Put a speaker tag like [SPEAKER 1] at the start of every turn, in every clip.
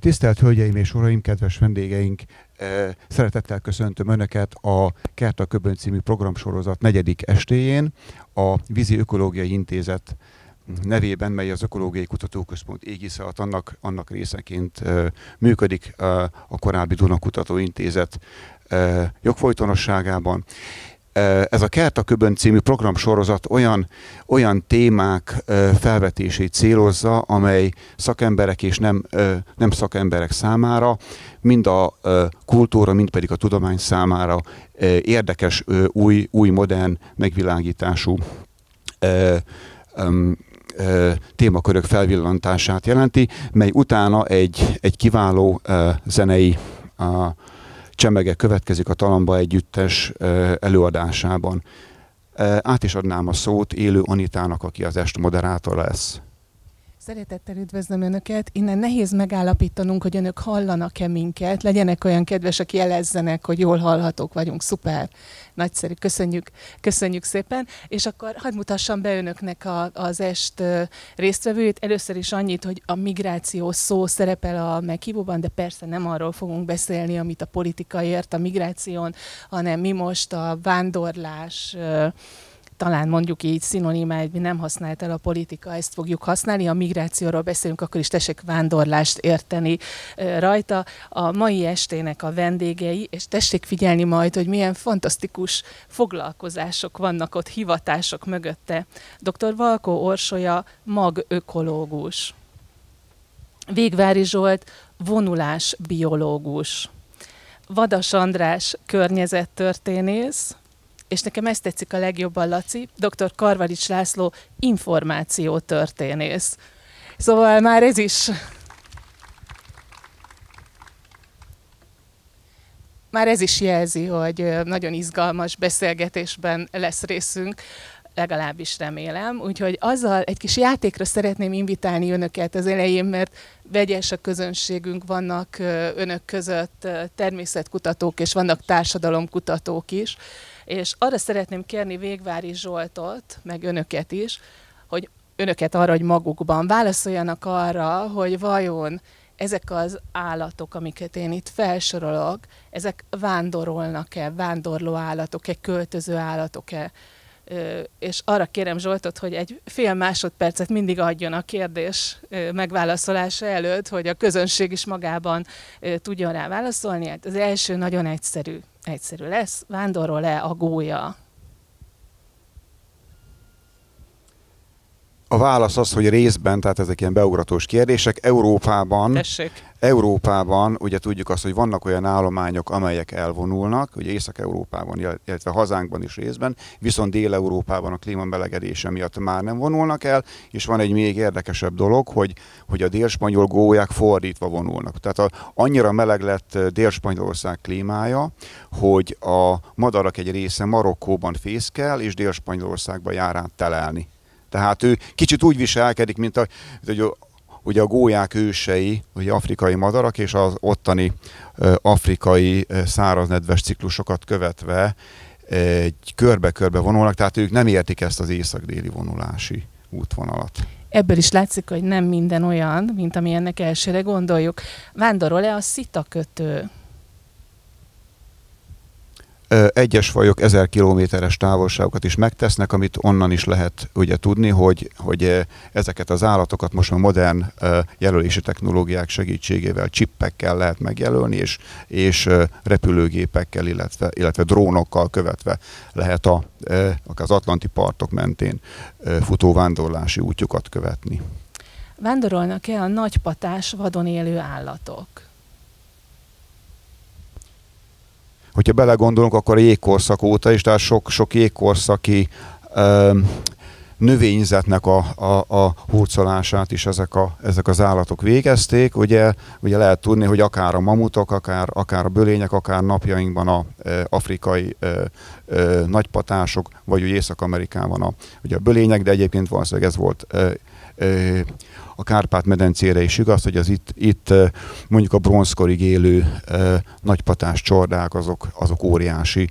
[SPEAKER 1] Tisztelt Hölgyeim és Uraim, kedves vendégeink! Szeretettel köszöntöm Önöket a Kert a Köbön című programsorozat negyedik estéjén. A Vízi Ökológiai Intézet nevében, mely az Ökológiai Kutatóközpont égisze alatt annak, annak részeként működik a korábbi Dunakutató Intézet jogfolytonosságában. Ez a Kert a Köbön című programsorozat olyan, olyan témák felvetését célozza, amely szakemberek és nem, nem szakemberek számára, mind a kultúra, mind pedig a tudomány számára érdekes, új, új modern megvilágítású témakörök felvillantását jelenti, mely utána egy, egy kiváló zenei Csemege következik a Talamba Együttes előadásában. Át is adnám a szót élő Anitának, aki az est moderátor lesz.
[SPEAKER 2] Szeretettel üdvözlöm Önöket. Innen nehéz megállapítanunk, hogy Önök hallanak-e minket. Legyenek olyan kedvesek, jelezzenek, hogy jól hallhatók vagyunk. Szuper. Nagyszerű. Köszönjük, köszönjük szépen. És akkor hadd mutassam be Önöknek a, az est résztvevőjét. Először is annyit, hogy a migráció szó szerepel a meghívóban, de persze nem arról fogunk beszélni, amit a politika ért a migráción, hanem mi most a vándorlás, talán mondjuk így szinonimáit mi nem használt el a politika, ezt fogjuk használni. A migrációról beszélünk, akkor is tessék vándorlást érteni rajta. A mai estének a vendégei, és tessék figyelni majd, hogy milyen fantasztikus foglalkozások vannak ott, hivatások mögötte. Dr. Valkó Orsolya magökológus. Végvári Zsolt vonulás biológus. Vadas András környezettörténész, és nekem ezt tetszik a legjobban, Laci, dr. Karvalics László információtörténész. Szóval már ez is már ez is jelzi, hogy nagyon izgalmas beszélgetésben lesz részünk, legalábbis remélem. Úgyhogy azzal egy kis játékra szeretném invitálni önöket az elején, mert vegyes a közönségünk, vannak önök között természetkutatók, és vannak társadalomkutatók is és arra szeretném kérni Végvári Zsoltot, meg önöket is, hogy önöket arra, hogy magukban válaszoljanak arra, hogy vajon ezek az állatok, amiket én itt felsorolok, ezek vándorolnak-e, vándorló állatok-e, költöző állatok-e, és arra kérem Zsoltot, hogy egy fél másodpercet mindig adjon a kérdés megválaszolása előtt, hogy a közönség is magában tudjon rá válaszolni. Hát az első nagyon egyszerű egyszerű lesz, vándorol-e a gólya?
[SPEAKER 1] A válasz az, hogy részben, tehát ezek ilyen beugratós kérdések, Európában,
[SPEAKER 2] Tessék.
[SPEAKER 1] Európában ugye tudjuk azt, hogy vannak olyan állományok, amelyek elvonulnak, ugye Észak-Európában, illetve hazánkban is részben, viszont Dél-Európában a klímamelegedése miatt már nem vonulnak el, és van egy még érdekesebb dolog, hogy, hogy a dél-spanyol gólyák fordítva vonulnak. Tehát a, annyira meleg lett Dél-Spanyolország klímája, hogy a madarak egy része Marokkóban fészkel, és Dél-Spanyolországba jár át telelni. Tehát ő kicsit úgy viselkedik, mint a, hogy ugye a gólyák ősei, ugye afrikai madarak, és az ottani afrikai száraznedves ciklusokat követve egy körbe-körbe vonulnak, tehát ők nem értik ezt az észak-déli vonulási útvonalat.
[SPEAKER 2] Ebből is látszik, hogy nem minden olyan, mint ami ennek elsőre gondoljuk. Vándorol-e a szitakötő?
[SPEAKER 1] Egyes fajok ezer kilométeres távolságokat is megtesznek, amit onnan is lehet ugye tudni, hogy, hogy ezeket az állatokat most a modern jelölési technológiák segítségével csippekkel lehet megjelölni, és, és repülőgépekkel, illetve, illetve drónokkal követve lehet a, az Atlanti partok mentén futó vándorlási útjukat követni.
[SPEAKER 2] Vándorolnak-e a nagypatás vadon élő állatok?
[SPEAKER 1] Hogyha belegondolunk, akkor a jégkorszak óta is, tehát sok, sok jégkorszaki ö, növényzetnek a, a, a hurcolását is ezek, a, ezek az állatok végezték. Ugye, ugye lehet tudni, hogy akár a mamutok, akár, akár a bölények, akár napjainkban a e, afrikai e, e, nagypatások, vagy ugye Észak-Amerikában a, ugye a bölények, de egyébként valószínűleg ez volt e, e, a Kárpát-medencére is igaz, hogy az itt, itt mondjuk a bronzkorig élő nagypatás csordák, azok, azok óriási,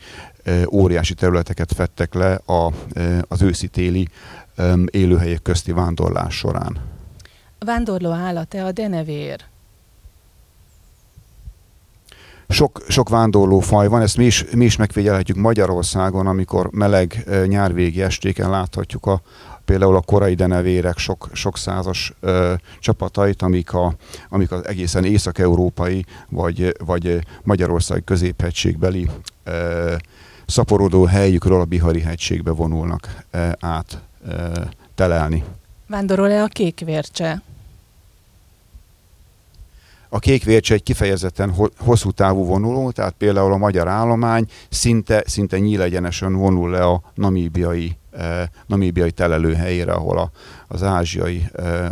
[SPEAKER 1] óriási területeket fettek le a, az őszi-téli élőhelyek közti vándorlás során.
[SPEAKER 2] A vándorló állat-e a denevér?
[SPEAKER 1] sok, sok vándorló faj van, ezt mi is, mi is megfigyelhetjük Magyarországon, amikor meleg nyárvégi estéken láthatjuk a, például a korai denevérek sok, sok százas ö, csapatait, amik, a, amik az egészen észak-európai vagy, vagy Magyarország középhegységbeli ö, szaporodó helyükről a Bihari hegységbe vonulnak ö, át ö, telelni.
[SPEAKER 2] Vándorol-e a kékvércse?
[SPEAKER 1] A kékvércse egy kifejezetten hosszú távú vonuló, tehát például a magyar állomány szinte, szinte nyílegyenesen vonul le a namíbiai, eh, namíbiai telelőhelyére, ahol a, az ázsiai eh,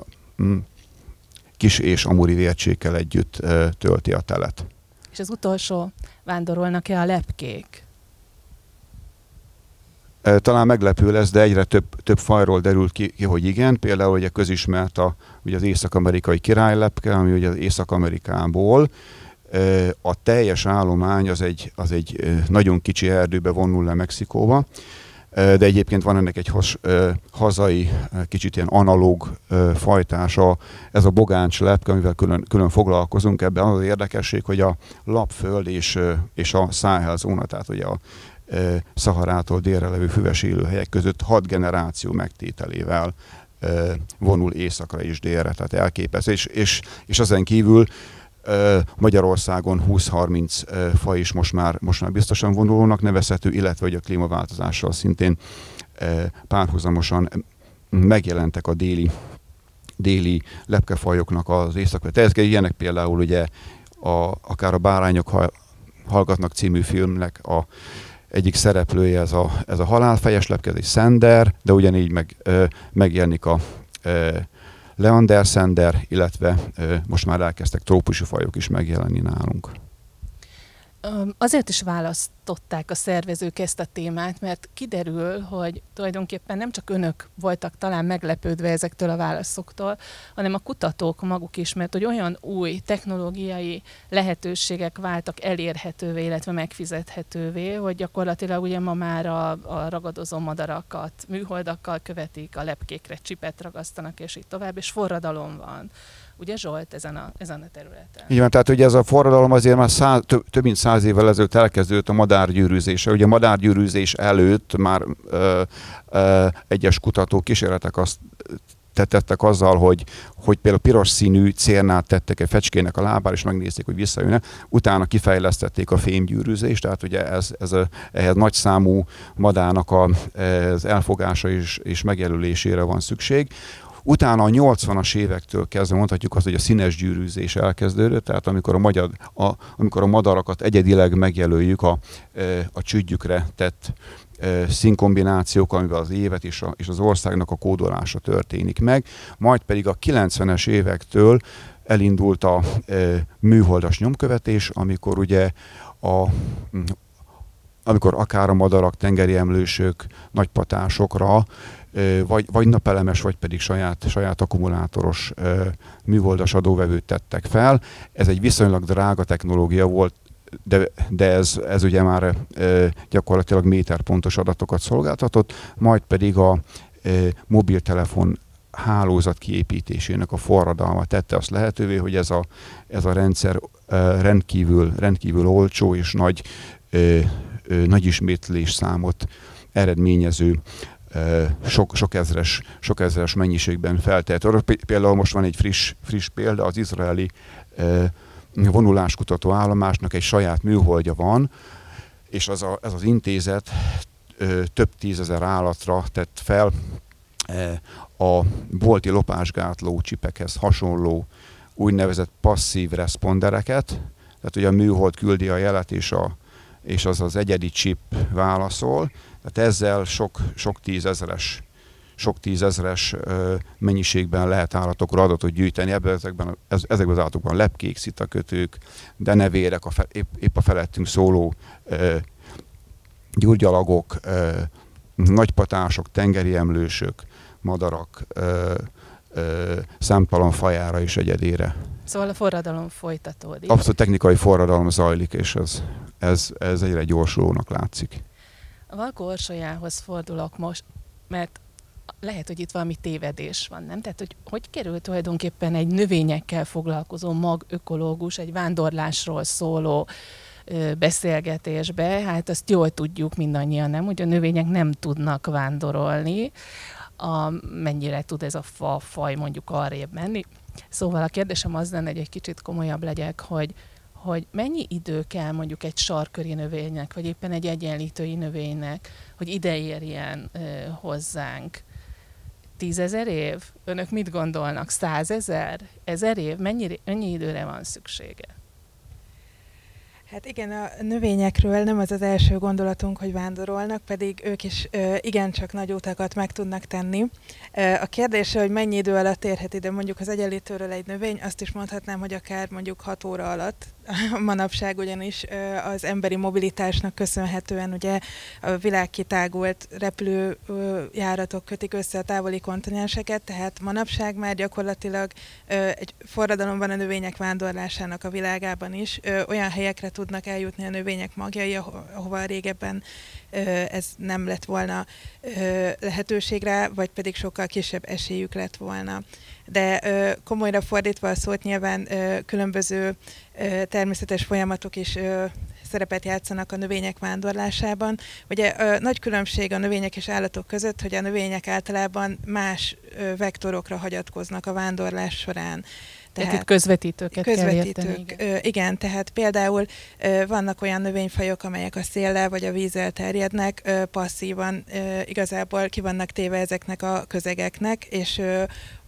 [SPEAKER 1] kis és amuri vércsékkel együtt eh, tölti a telet.
[SPEAKER 2] És az utolsó, vándorolnak-e a lepkék?
[SPEAKER 1] Talán meglepő lesz, de egyre több, több fajról derült ki, hogy igen. Például ugye közismert a, ugye az észak-amerikai királylepke, ami ugye az Észak-Amerikából. A teljes állomány az egy, az egy nagyon kicsi erdőbe vonul le Mexikóba, de egyébként van ennek egy has, hazai, kicsit ilyen analóg fajtása, ez a bogáncs lepke, amivel külön, külön foglalkozunk. Ebben az, az érdekesség, hogy a lapföld és, és a száhelzóna, tehát ugye a Szaharától délre levő füves élőhelyek között hat generáció megtételével vonul északra és délre, tehát elképesztő. És, és, és ezen kívül Magyarországon 20-30 faj is most már, most már biztosan vonulónak nevezhető, illetve hogy a klímaváltozással szintén párhuzamosan megjelentek a déli, déli lepkefajoknak az észak. Tehát ilyenek például ugye a, akár a Bárányok hallgatnak című filmnek a egyik szereplője ez a, ez a halálfejes lepke, ez egy szender, de ugyanígy meg, ö, megjelenik a ö, Leander szender, illetve ö, most már elkezdtek trópusi fajok is megjelenni nálunk.
[SPEAKER 2] Azért is választották a szervezők ezt a témát, mert kiderül, hogy tulajdonképpen nem csak önök voltak talán meglepődve ezektől a válaszoktól, hanem a kutatók maguk is, mert hogy olyan új technológiai lehetőségek váltak elérhetővé, illetve megfizethetővé, hogy gyakorlatilag ugye ma már a, a ragadozó madarakat műholdakkal követik, a lepkékre csipet ragasztanak, és így tovább, és forradalom van ugye Zsolt ezen a, ezen a területen.
[SPEAKER 1] Igen, tehát ugye ez a forradalom azért már száz, több, több mint száz évvel ezelőtt elkezdődött a madárgyűrűzése. Ugye a madárgyűrűzés előtt már ö, ö, egyes kutatók kísérletek azt tettek azzal, hogy, hogy például piros színű cérnát tettek egy fecskének a lábára, és megnézték, hogy visszajönne. Utána kifejlesztették a fémgyűrűzést, tehát ugye ez, ez a, ehhez nagy számú madának a, az elfogása és, és megjelölésére van szükség. Utána a 80-as évektől kezdve mondhatjuk azt, hogy a színes gyűrűzés elkezdődött, tehát amikor a, magyar, a, amikor a madarakat egyedileg megjelöljük a, a csügyükre tett színkombinációk, amivel az évet és, a, és az országnak a kódolása történik meg, majd pedig a 90-es évektől elindult a e, műholdas nyomkövetés, amikor ugye a amikor akár a madarak, tengeri emlősök, nagypatásokra vagy, vagy napelemes, vagy pedig saját, saját akkumulátoros műholdas adóvevőt tettek fel. Ez egy viszonylag drága technológia volt, de, de ez, ez ugye már gyakorlatilag méterpontos adatokat szolgáltatott, majd pedig a mobiltelefon hálózat kiépítésének a forradalma tette azt lehetővé, hogy ez a, ez a rendszer rendkívül, rendkívül olcsó és nagy, nagy ismétlés számot eredményező sok, sok, ezres, sok ezres mennyiségben feltelt. Például most van egy friss, friss példa, az izraeli vonuláskutató állomásnak egy saját műholdja van, és az a, ez az intézet több tízezer állatra tett fel a bolti lopásgátló csipekhez hasonló úgynevezett passzív respondereket, tehát ugye a műhold küldi a jelet, és, a, és az az egyedi chip válaszol, tehát ezzel sok, sok tízezeres sok tízezeres mennyiségben lehet állatokra adatot gyűjteni. Ebben, ezekben, ezekben az állatokban lepkék, szitakötők, denevérek, a fe, épp, épp a felettünk szóló ö, gyurgyalagok, ö, nagypatások, tengeri emlősök, madarak, ö, ö, számtalan fajára és egyedére.
[SPEAKER 2] Szóval a forradalom folytatódik.
[SPEAKER 1] Abszolút technikai forradalom zajlik, és ez, ez, ez egyre gyorsulónak látszik.
[SPEAKER 2] A Valkó Orsolyához fordulok most, mert lehet, hogy itt valami tévedés van, nem? Tehát, hogy hogy kerül tulajdonképpen egy növényekkel foglalkozó mag ökológus, egy vándorlásról szóló beszélgetésbe, hát azt jól tudjuk mindannyian, nem, hogy a növények nem tudnak vándorolni, a, mennyire tud ez a fa, faj mondjuk arrébb menni. Szóval a kérdésem az lenne, hogy egy kicsit komolyabb legyek, hogy, hogy mennyi idő kell mondjuk egy sarköri növénynek, vagy éppen egy egyenlítői növénynek, hogy ide érjen ö, hozzánk. Tízezer év? Önök mit gondolnak? Százezer? Ezer év? Mennyi, mennyi időre van szüksége?
[SPEAKER 3] Hát igen, a növényekről nem az az első gondolatunk, hogy vándorolnak, pedig ők is igencsak nagy utakat meg tudnak tenni. A kérdése, hogy mennyi idő alatt érhet ide mondjuk az egyenlítőről egy növény, azt is mondhatnám, hogy akár mondjuk 6 óra alatt, manapság ugyanis az emberi mobilitásnak köszönhetően ugye a világ kitágult repülőjáratok kötik össze a távoli kontinenseket, tehát manapság már gyakorlatilag egy forradalom van a növények vándorlásának a világában is. Olyan helyekre tudnak eljutni a növények magjai, ahova régebben ez nem lett volna lehetőségre, vagy pedig sokkal kisebb esélyük lett volna. De komolyra fordítva a szót nyilván különböző természetes folyamatok is szerepet játszanak a növények vándorlásában. Ugye nagy különbség a növények és állatok között, hogy a növények általában más vektorokra hagyatkoznak a vándorlás során.
[SPEAKER 2] Tehát itt közvetítőket közvetítők, kell érteni,
[SPEAKER 3] igen. igen, tehát például vannak olyan növényfajok, amelyek a széllel vagy a vízzel terjednek, passzívan igazából ki vannak téve ezeknek a közegeknek, és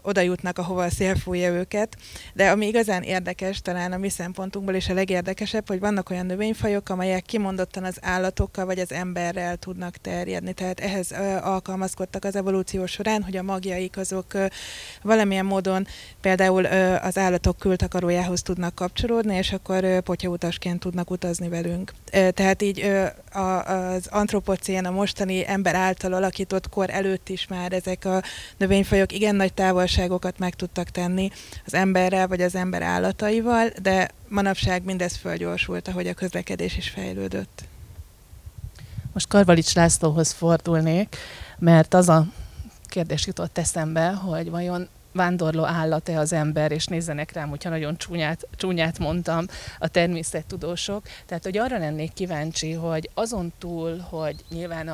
[SPEAKER 3] oda jutnak, ahova a szél fújja őket. De ami igazán érdekes, talán a mi szempontunkból is a legérdekesebb, hogy vannak olyan növényfajok, amelyek kimondottan az állatokkal vagy az emberrel tudnak terjedni. Tehát ehhez alkalmazkodtak az evolúció során, hogy a magjaik azok valamilyen módon például az állatok kültakarójához tudnak kapcsolódni, és akkor potyautasként tudnak utazni velünk. Tehát így az antropocén, a mostani ember által alakított kor előtt is már ezek a növényfajok igen nagy távolság távolságokat meg tudtak tenni az emberrel vagy az ember állataival, de manapság mindez fölgyorsult, ahogy a közlekedés is fejlődött.
[SPEAKER 2] Most Karvalics Lászlóhoz fordulnék, mert az a kérdés jutott eszembe, hogy vajon vándorló állat-e az ember, és nézzenek rám, hogyha nagyon csúnyát, csúnyát mondtam a természettudósok. Tehát, hogy arra lennék kíváncsi, hogy azon túl, hogy nyilván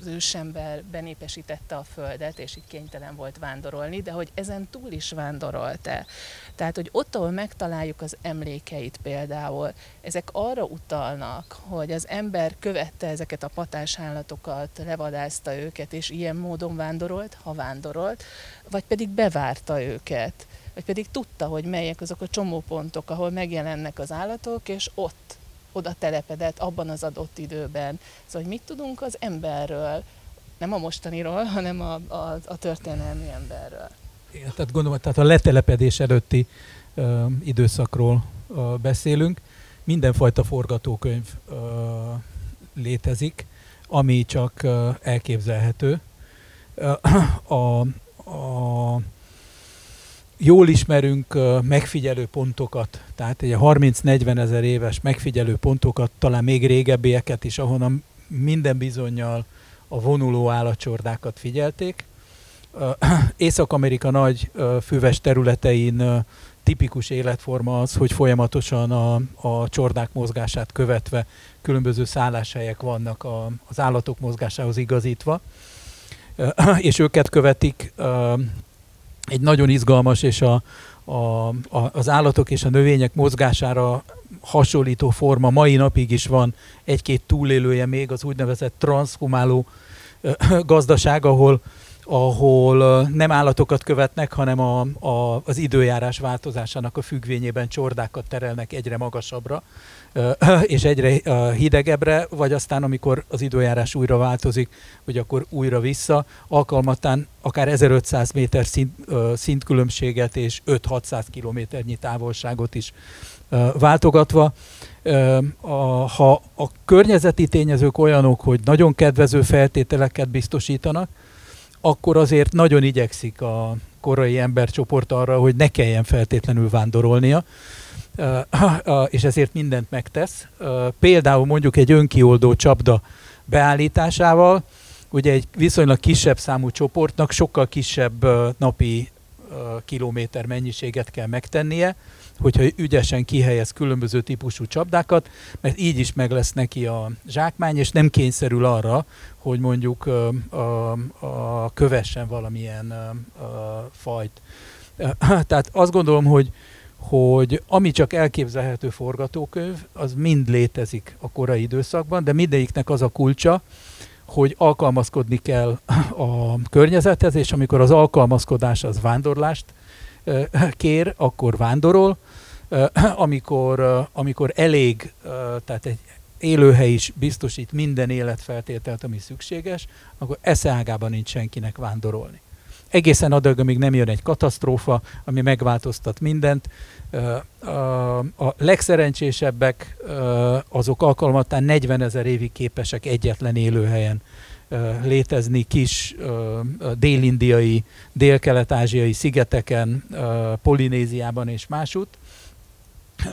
[SPEAKER 2] az ősember benépesítette a földet, és így kénytelen volt vándorolni, de hogy ezen túl is vándorolt-e. Tehát, hogy ott, ahol megtaláljuk az emlékeit például, ezek arra utalnak, hogy az ember követte ezeket a patásállatokat, levadázta őket, és ilyen módon vándorolt, ha vándorolt, vagy pedig bevárta őket, vagy pedig tudta, hogy melyek azok a csomópontok, ahol megjelennek az állatok, és ott oda telepedett abban az adott időben. Szóval, hogy mit tudunk az emberről, nem a mostaniról, hanem a, a, a történelmi emberről.
[SPEAKER 4] Igen, tehát gondolom, tehát a letelepedés előtti ö, időszakról ö, beszélünk. Mindenfajta forgatókönyv ö, létezik, ami csak ö, elképzelhető. Ö, a, a, jól ismerünk megfigyelő pontokat, tehát egy 30-40 ezer éves megfigyelő pontokat, talán még régebbieket is, ahonnan minden bizonyal a vonuló állatcsordákat figyelték. Észak-Amerika nagy füves területein tipikus életforma az, hogy folyamatosan a, a csordák mozgását követve különböző szálláshelyek vannak a, az állatok mozgásához igazítva, és őket követik egy nagyon izgalmas és a, a, a, az állatok és a növények mozgására hasonlító forma mai napig is van egy-két túlélője még az úgynevezett transzhumáló gazdaság, ahol ahol nem állatokat követnek, hanem a, a, az időjárás változásának a függvényében csordákat terelnek egyre magasabbra, és egyre hidegebbre, vagy aztán, amikor az időjárás újra változik, hogy akkor újra vissza, alkalmatán akár 1500 méter szint, szintkülönbséget és 5-600 kilométernyi távolságot is váltogatva. Ha a környezeti tényezők olyanok, hogy nagyon kedvező feltételeket biztosítanak, akkor azért nagyon igyekszik a korai embercsoport arra, hogy ne kelljen feltétlenül vándorolnia, és ezért mindent megtesz. Például mondjuk egy önkioldó csapda beállításával, ugye egy viszonylag kisebb számú csoportnak sokkal kisebb napi kilométer mennyiséget kell megtennie, hogyha ügyesen kihelyez különböző típusú csapdákat, mert így is meg lesz neki a zsákmány, és nem kényszerül arra, hogy mondjuk a, a, a kövessen valamilyen a, a fajt. Tehát azt gondolom, hogy hogy ami csak elképzelhető forgatókönyv, az mind létezik a korai időszakban, de mindegyiknek az a kulcsa, hogy alkalmazkodni kell a környezethez, és amikor az alkalmazkodás az vándorlást kér, akkor vándorol, amikor, amikor elég, tehát egy élőhely is biztosít minden életfeltételt, ami szükséges, akkor eszeágában nincs senkinek vándorolni. Egészen adag, amíg nem jön egy katasztrófa, ami megváltoztat mindent. A legszerencsésebbek azok alkalmattán 40 ezer évig képesek egyetlen élőhelyen létezni kis dél-indiai, dél-kelet-ázsiai szigeteken, Polinéziában és másút.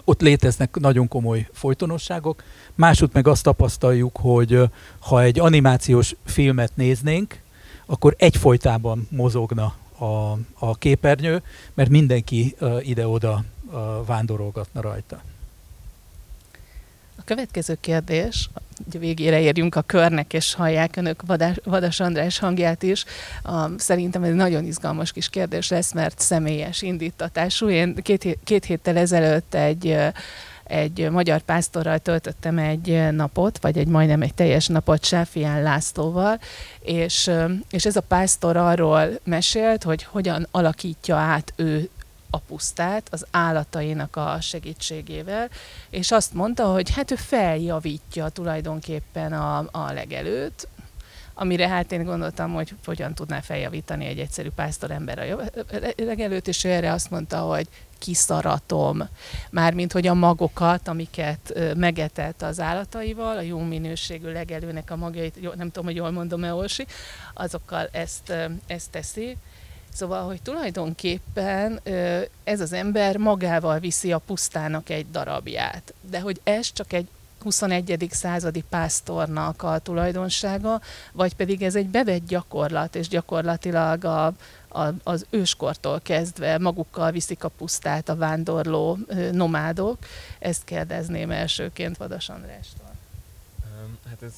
[SPEAKER 4] Ott léteznek nagyon komoly folytonosságok. Másút meg azt tapasztaljuk, hogy ha egy animációs filmet néznénk, akkor egyfolytában mozogna a, a képernyő, mert mindenki ide-oda vándorolgatna rajta.
[SPEAKER 2] A következő kérdés, hogy végére érjünk a körnek, és hallják önök Vadas, Vadas András hangját is. Um, szerintem ez egy nagyon izgalmas kis kérdés lesz, mert személyes indítatású. Én két, két héttel ezelőtt egy egy magyar pásztorral töltöttem egy napot, vagy egy majdnem egy teljes napot Sáfián Lászlóval, és, és ez a pásztor arról mesélt, hogy hogyan alakítja át ő a pusztát az állatainak a segítségével, és azt mondta, hogy hát ő feljavítja tulajdonképpen a, a legelőt, amire hát én gondoltam, hogy hogyan tudná feljavítani egy egyszerű pásztorember a legelőt, és ő erre azt mondta, hogy kiszaratom, mármint hogy a magokat, amiket megetett az állataival, a jó minőségű legelőnek a magjait, nem tudom, hogy jól mondom-e, Orsi, azokkal ezt, ezt teszi, Szóval, hogy tulajdonképpen ez az ember magával viszi a pusztának egy darabját, de hogy ez csak egy 21. századi pásztornak a tulajdonsága, vagy pedig ez egy bevett gyakorlat, és gyakorlatilag a, a, az őskortól kezdve magukkal viszik a pusztát a vándorló nomádok. Ezt kérdezném elsőként Vadas Andrástól.
[SPEAKER 5] Hát ez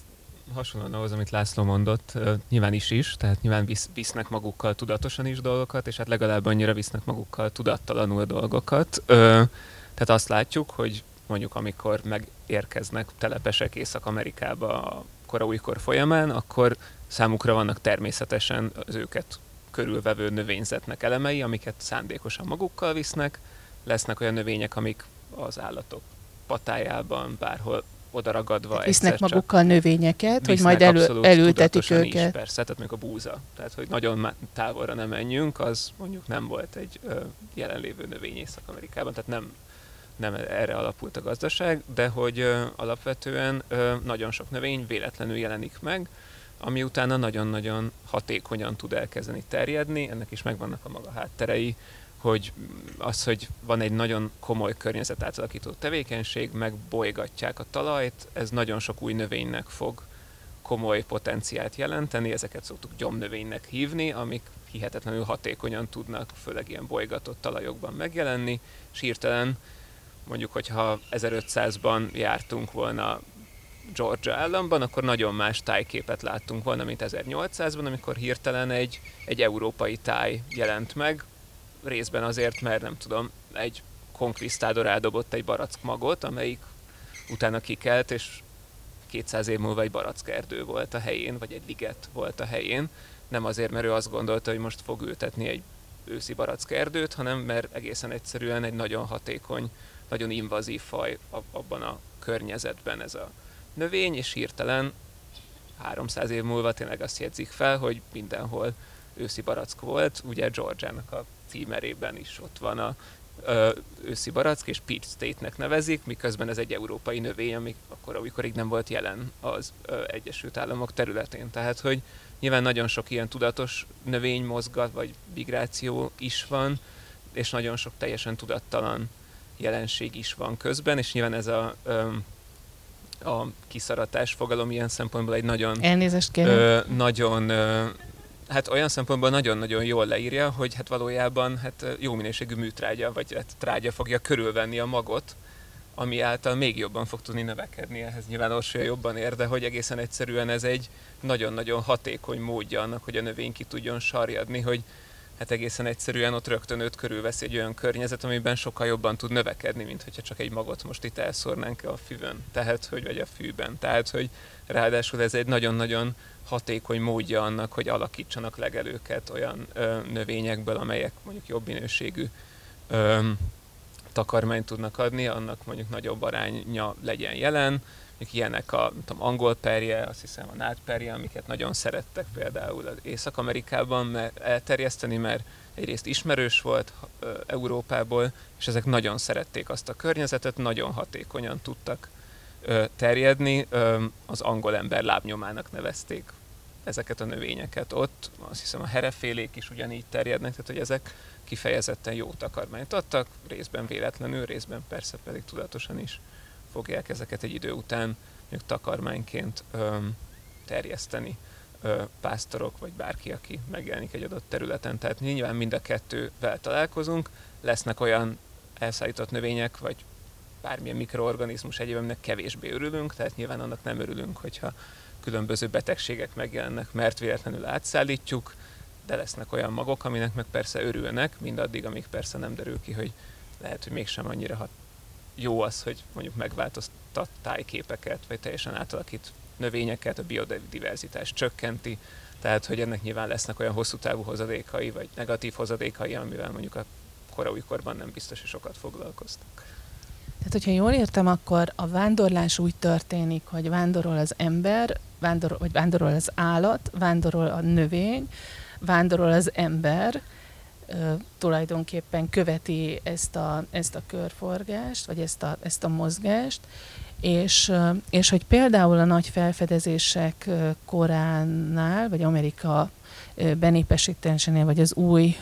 [SPEAKER 5] hasonlóan ahhoz, amit László mondott, nyilván is is, tehát nyilván visz, visznek magukkal tudatosan is dolgokat, és hát legalább annyira visznek magukkal tudattalanul dolgokat. Tehát azt látjuk, hogy mondjuk amikor megérkeznek telepesek Észak-Amerikába a kora újkor folyamán, akkor számukra vannak természetesen az őket körülvevő növényzetnek elemei, amiket szándékosan magukkal visznek. Lesznek olyan növények, amik az állatok patájában, bárhol odaragadva.
[SPEAKER 2] Visznek magukkal növényeket, hogy majd elő, elültetik őket.
[SPEAKER 5] Is, persze, tehát még a búza. Tehát, hogy nagyon távolra nem menjünk, az mondjuk nem volt egy ö, jelenlévő növény Észak-Amerikában, tehát nem, nem erre alapult a gazdaság, de hogy ö, alapvetően ö, nagyon sok növény véletlenül jelenik meg, ami utána nagyon-nagyon hatékonyan tud elkezdeni terjedni, ennek is megvannak a maga hátterei, hogy az, hogy van egy nagyon komoly környezet átalakító tevékenység, megbolygatják a talajt, ez nagyon sok új növénynek fog komoly potenciált jelenteni, ezeket szoktuk gyomnövénynek hívni, amik hihetetlenül hatékonyan tudnak, főleg ilyen bolygatott talajokban megjelenni, és hirtelen mondjuk, hogyha 1500-ban jártunk volna Georgia államban, akkor nagyon más tájképet láttunk volna, mint 1800-ban, amikor hirtelen egy, egy európai táj jelent meg, részben azért, mert nem tudom, egy konkvisztádor eldobott egy barack magot, amelyik utána kikelt, és 200 év múlva egy barackerdő volt a helyén, vagy egy liget volt a helyén. Nem azért, mert ő azt gondolta, hogy most fog ültetni egy őszi barackerdőt, hanem mert egészen egyszerűen egy nagyon hatékony, nagyon invazív faj abban a környezetben ez a növény, és hirtelen 300 év múlva tényleg azt jegyzik fel, hogy mindenhol őszi barack volt, ugye Georgiának a címerében is ott van a ö, őszi barack, és Peach State-nek nevezik, miközben ez egy európai növény, ami akkor, amikor nem volt jelen az ö, Egyesült Államok területén. Tehát, hogy nyilván nagyon sok ilyen tudatos növény mozgat, vagy migráció is van, és nagyon sok teljesen tudattalan jelenség is van közben, és nyilván ez a, ö, a kiszaratás fogalom ilyen szempontból egy nagyon...
[SPEAKER 2] Elnézést kérem. Ö,
[SPEAKER 5] nagyon ö, hát olyan szempontból nagyon-nagyon jól leírja, hogy hát valójában hát jó minőségű műtrágya, vagy hát trágya fogja körülvenni a magot, ami által még jobban fog tudni növekedni. Ehhez nyilván Orsolya jobban ér, de hogy egészen egyszerűen ez egy nagyon-nagyon hatékony módja annak, hogy a növény ki tudjon sarjadni, hogy hát egészen egyszerűen ott rögtön őt körülveszi egy olyan környezet, amiben sokkal jobban tud növekedni, mint hogyha csak egy magot most itt elszórnánk a füvön, tehát hogy vagy a fűben. Tehát, hogy ráadásul ez egy nagyon-nagyon hatékony módja annak, hogy alakítsanak legelőket olyan ö, növényekből, amelyek mondjuk jobb minőségű ö, takarmányt tudnak adni, annak mondjuk nagyobb aránya legyen jelen. Ilyenek a tudom, angol perje, azt hiszem a nátperje, amiket nagyon szerettek például az Észak-Amerikában mert elterjeszteni, mert egyrészt ismerős volt Európából, és ezek nagyon szerették azt a környezetet, nagyon hatékonyan tudtak terjedni. Az angol ember lábnyomának nevezték ezeket a növényeket ott. Azt hiszem a herefélék is ugyanígy terjednek, tehát hogy ezek kifejezetten jó takarmányt adtak, részben véletlenül, részben persze pedig tudatosan is fogják ezeket egy idő után mondjuk takarmányként ö, terjeszteni ö, pásztorok, vagy bárki, aki megjelenik egy adott területen. Tehát nyilván mind a kettővel találkozunk, lesznek olyan elszállított növények, vagy bármilyen mikroorganizmus aminek kevésbé örülünk, tehát nyilván annak nem örülünk, hogyha különböző betegségek megjelennek, mert véletlenül átszállítjuk, de lesznek olyan magok, aminek meg persze örülnek, mindaddig, amíg persze nem derül ki, hogy lehet, hogy mégsem annyira hat jó az, hogy mondjuk megváltoztat tájképeket, vagy teljesen átalakít növényeket, a biodiverzitás csökkenti, tehát hogy ennek nyilván lesznek olyan hosszú távú hozadékai, vagy negatív hozadékai, amivel mondjuk a koraújkorban nem biztos, hogy sokat foglalkoztak.
[SPEAKER 2] Tehát, hogyha jól értem, akkor a vándorlás úgy történik, hogy vándorol az ember, vándorol, vagy vándorol az állat, vándorol a növény, vándorol az ember, tulajdonképpen követi ezt a, ezt a körforgást, vagy ezt a, ezt a mozgást, és, és hogy például a nagy felfedezések koránál, vagy Amerika benépesítésénél, vagy az új,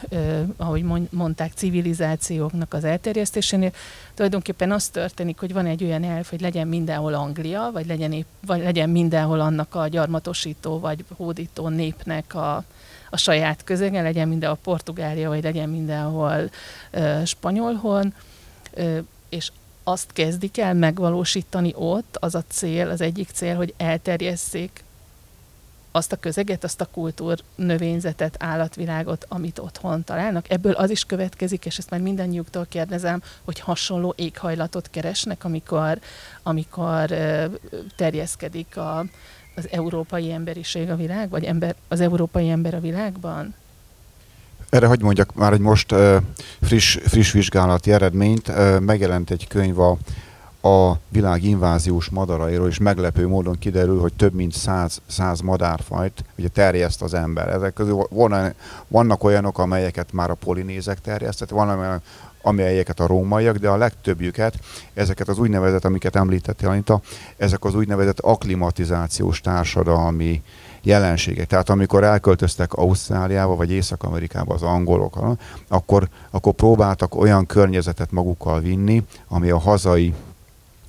[SPEAKER 2] ahogy mondták, civilizációknak az elterjesztésénél, tulajdonképpen az történik, hogy van egy olyan elf, hogy legyen mindenhol Anglia, vagy legyen, épp, vagy legyen mindenhol annak a gyarmatosító, vagy hódító népnek a, a saját közege, legyen mindenhol Portugália, vagy legyen mindenhol uh, Spanyolhon, uh, és azt kezdik el megvalósítani ott, az a cél, az egyik cél, hogy elterjesszék azt a közeget, azt a kultúr növényzetet, állatvilágot, amit otthon találnak. Ebből az is következik, és ezt már mindannyiuktól kérdezem, hogy hasonló éghajlatot keresnek, amikor, amikor terjeszkedik a, az európai emberiség a világ, vagy ember, az európai ember a világban?
[SPEAKER 1] Erre hogy mondjak már egy most uh, friss, friss vizsgálati eredményt. Uh, megjelent egy könyv a, a világ inváziós madarairól, és meglepő módon kiderül, hogy több mint száz, száz madárfajt ugye terjeszt az ember. Ezek közül van, vannak olyanok, amelyeket már a polinézek terjesztett, van amelyeket a rómaiak, de a legtöbbjüket, ezeket az úgynevezett, amiket említettél Anita, ezek az úgynevezett aklimatizációs társadalmi jelenségek. Tehát amikor elköltöztek Ausztráliába vagy Észak-Amerikába az angolok, akkor, akkor próbáltak olyan környezetet magukkal vinni, ami a hazai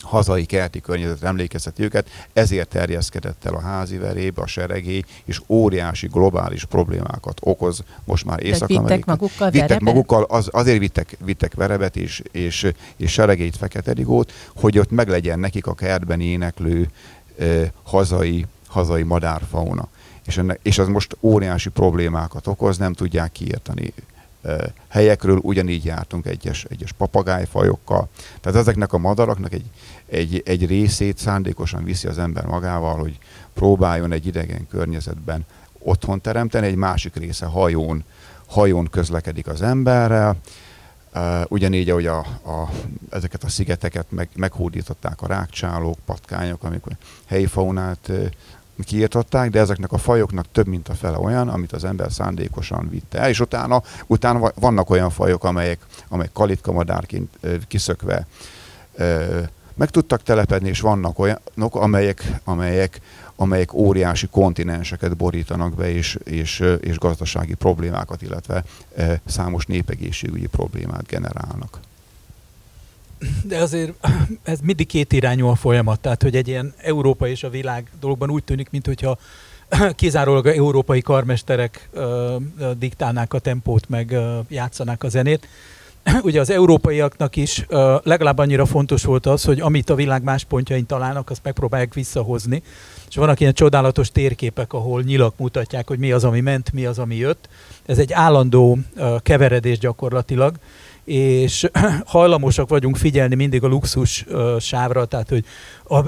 [SPEAKER 1] hazai kerti környezet emlékezteti őket, ezért terjeszkedett el a házi verébe, a seregély, és óriási globális problémákat okoz most már észak
[SPEAKER 2] vittek magukkal
[SPEAKER 1] vittek magukkal, az, azért vittek, vittek verebet és, és, és seregélyt, fekete rigót, hogy ott meglegyen nekik a kertben éneklő eh, hazai, hazai madárfauna. És, ennek, és az most óriási problémákat okoz, nem tudják kiírtani helyekről, ugyanígy jártunk egyes, egyes papagájfajokkal. Tehát ezeknek a madaraknak egy, egy, egy részét szándékosan viszi az ember magával, hogy próbáljon egy idegen környezetben otthon teremteni, egy másik része hajón, hajón közlekedik az emberrel, ugyanígy, ahogy a, a, ezeket a szigeteket meg, meghódították a rákcsálók, patkányok, amikor helyi faunát kiirtották, de ezeknek a fajoknak több mint a fele olyan, amit az ember szándékosan vitte el, és utána, utána vannak olyan fajok, amelyek, amelyek kalitkamadárként kiszökve meg tudtak telepedni, és vannak olyanok, amelyek, amelyek, amelyek óriási kontinenseket borítanak be, és, és, és gazdasági problémákat, illetve számos népegészségügyi problémát generálnak.
[SPEAKER 4] De azért ez mindig két irányú a folyamat, tehát hogy egy ilyen Európa és a világ dologban úgy tűnik, mintha kizárólag európai karmesterek diktálnák a tempót, meg játszanák a zenét. Ugye az európaiaknak is legalább annyira fontos volt az, hogy amit a világ más pontjain találnak, azt megpróbálják visszahozni. És vannak ilyen csodálatos térképek, ahol nyilak mutatják, hogy mi az, ami ment, mi az, ami jött. Ez egy állandó keveredés gyakorlatilag és hajlamosak vagyunk figyelni mindig a luxus sávra, tehát hogy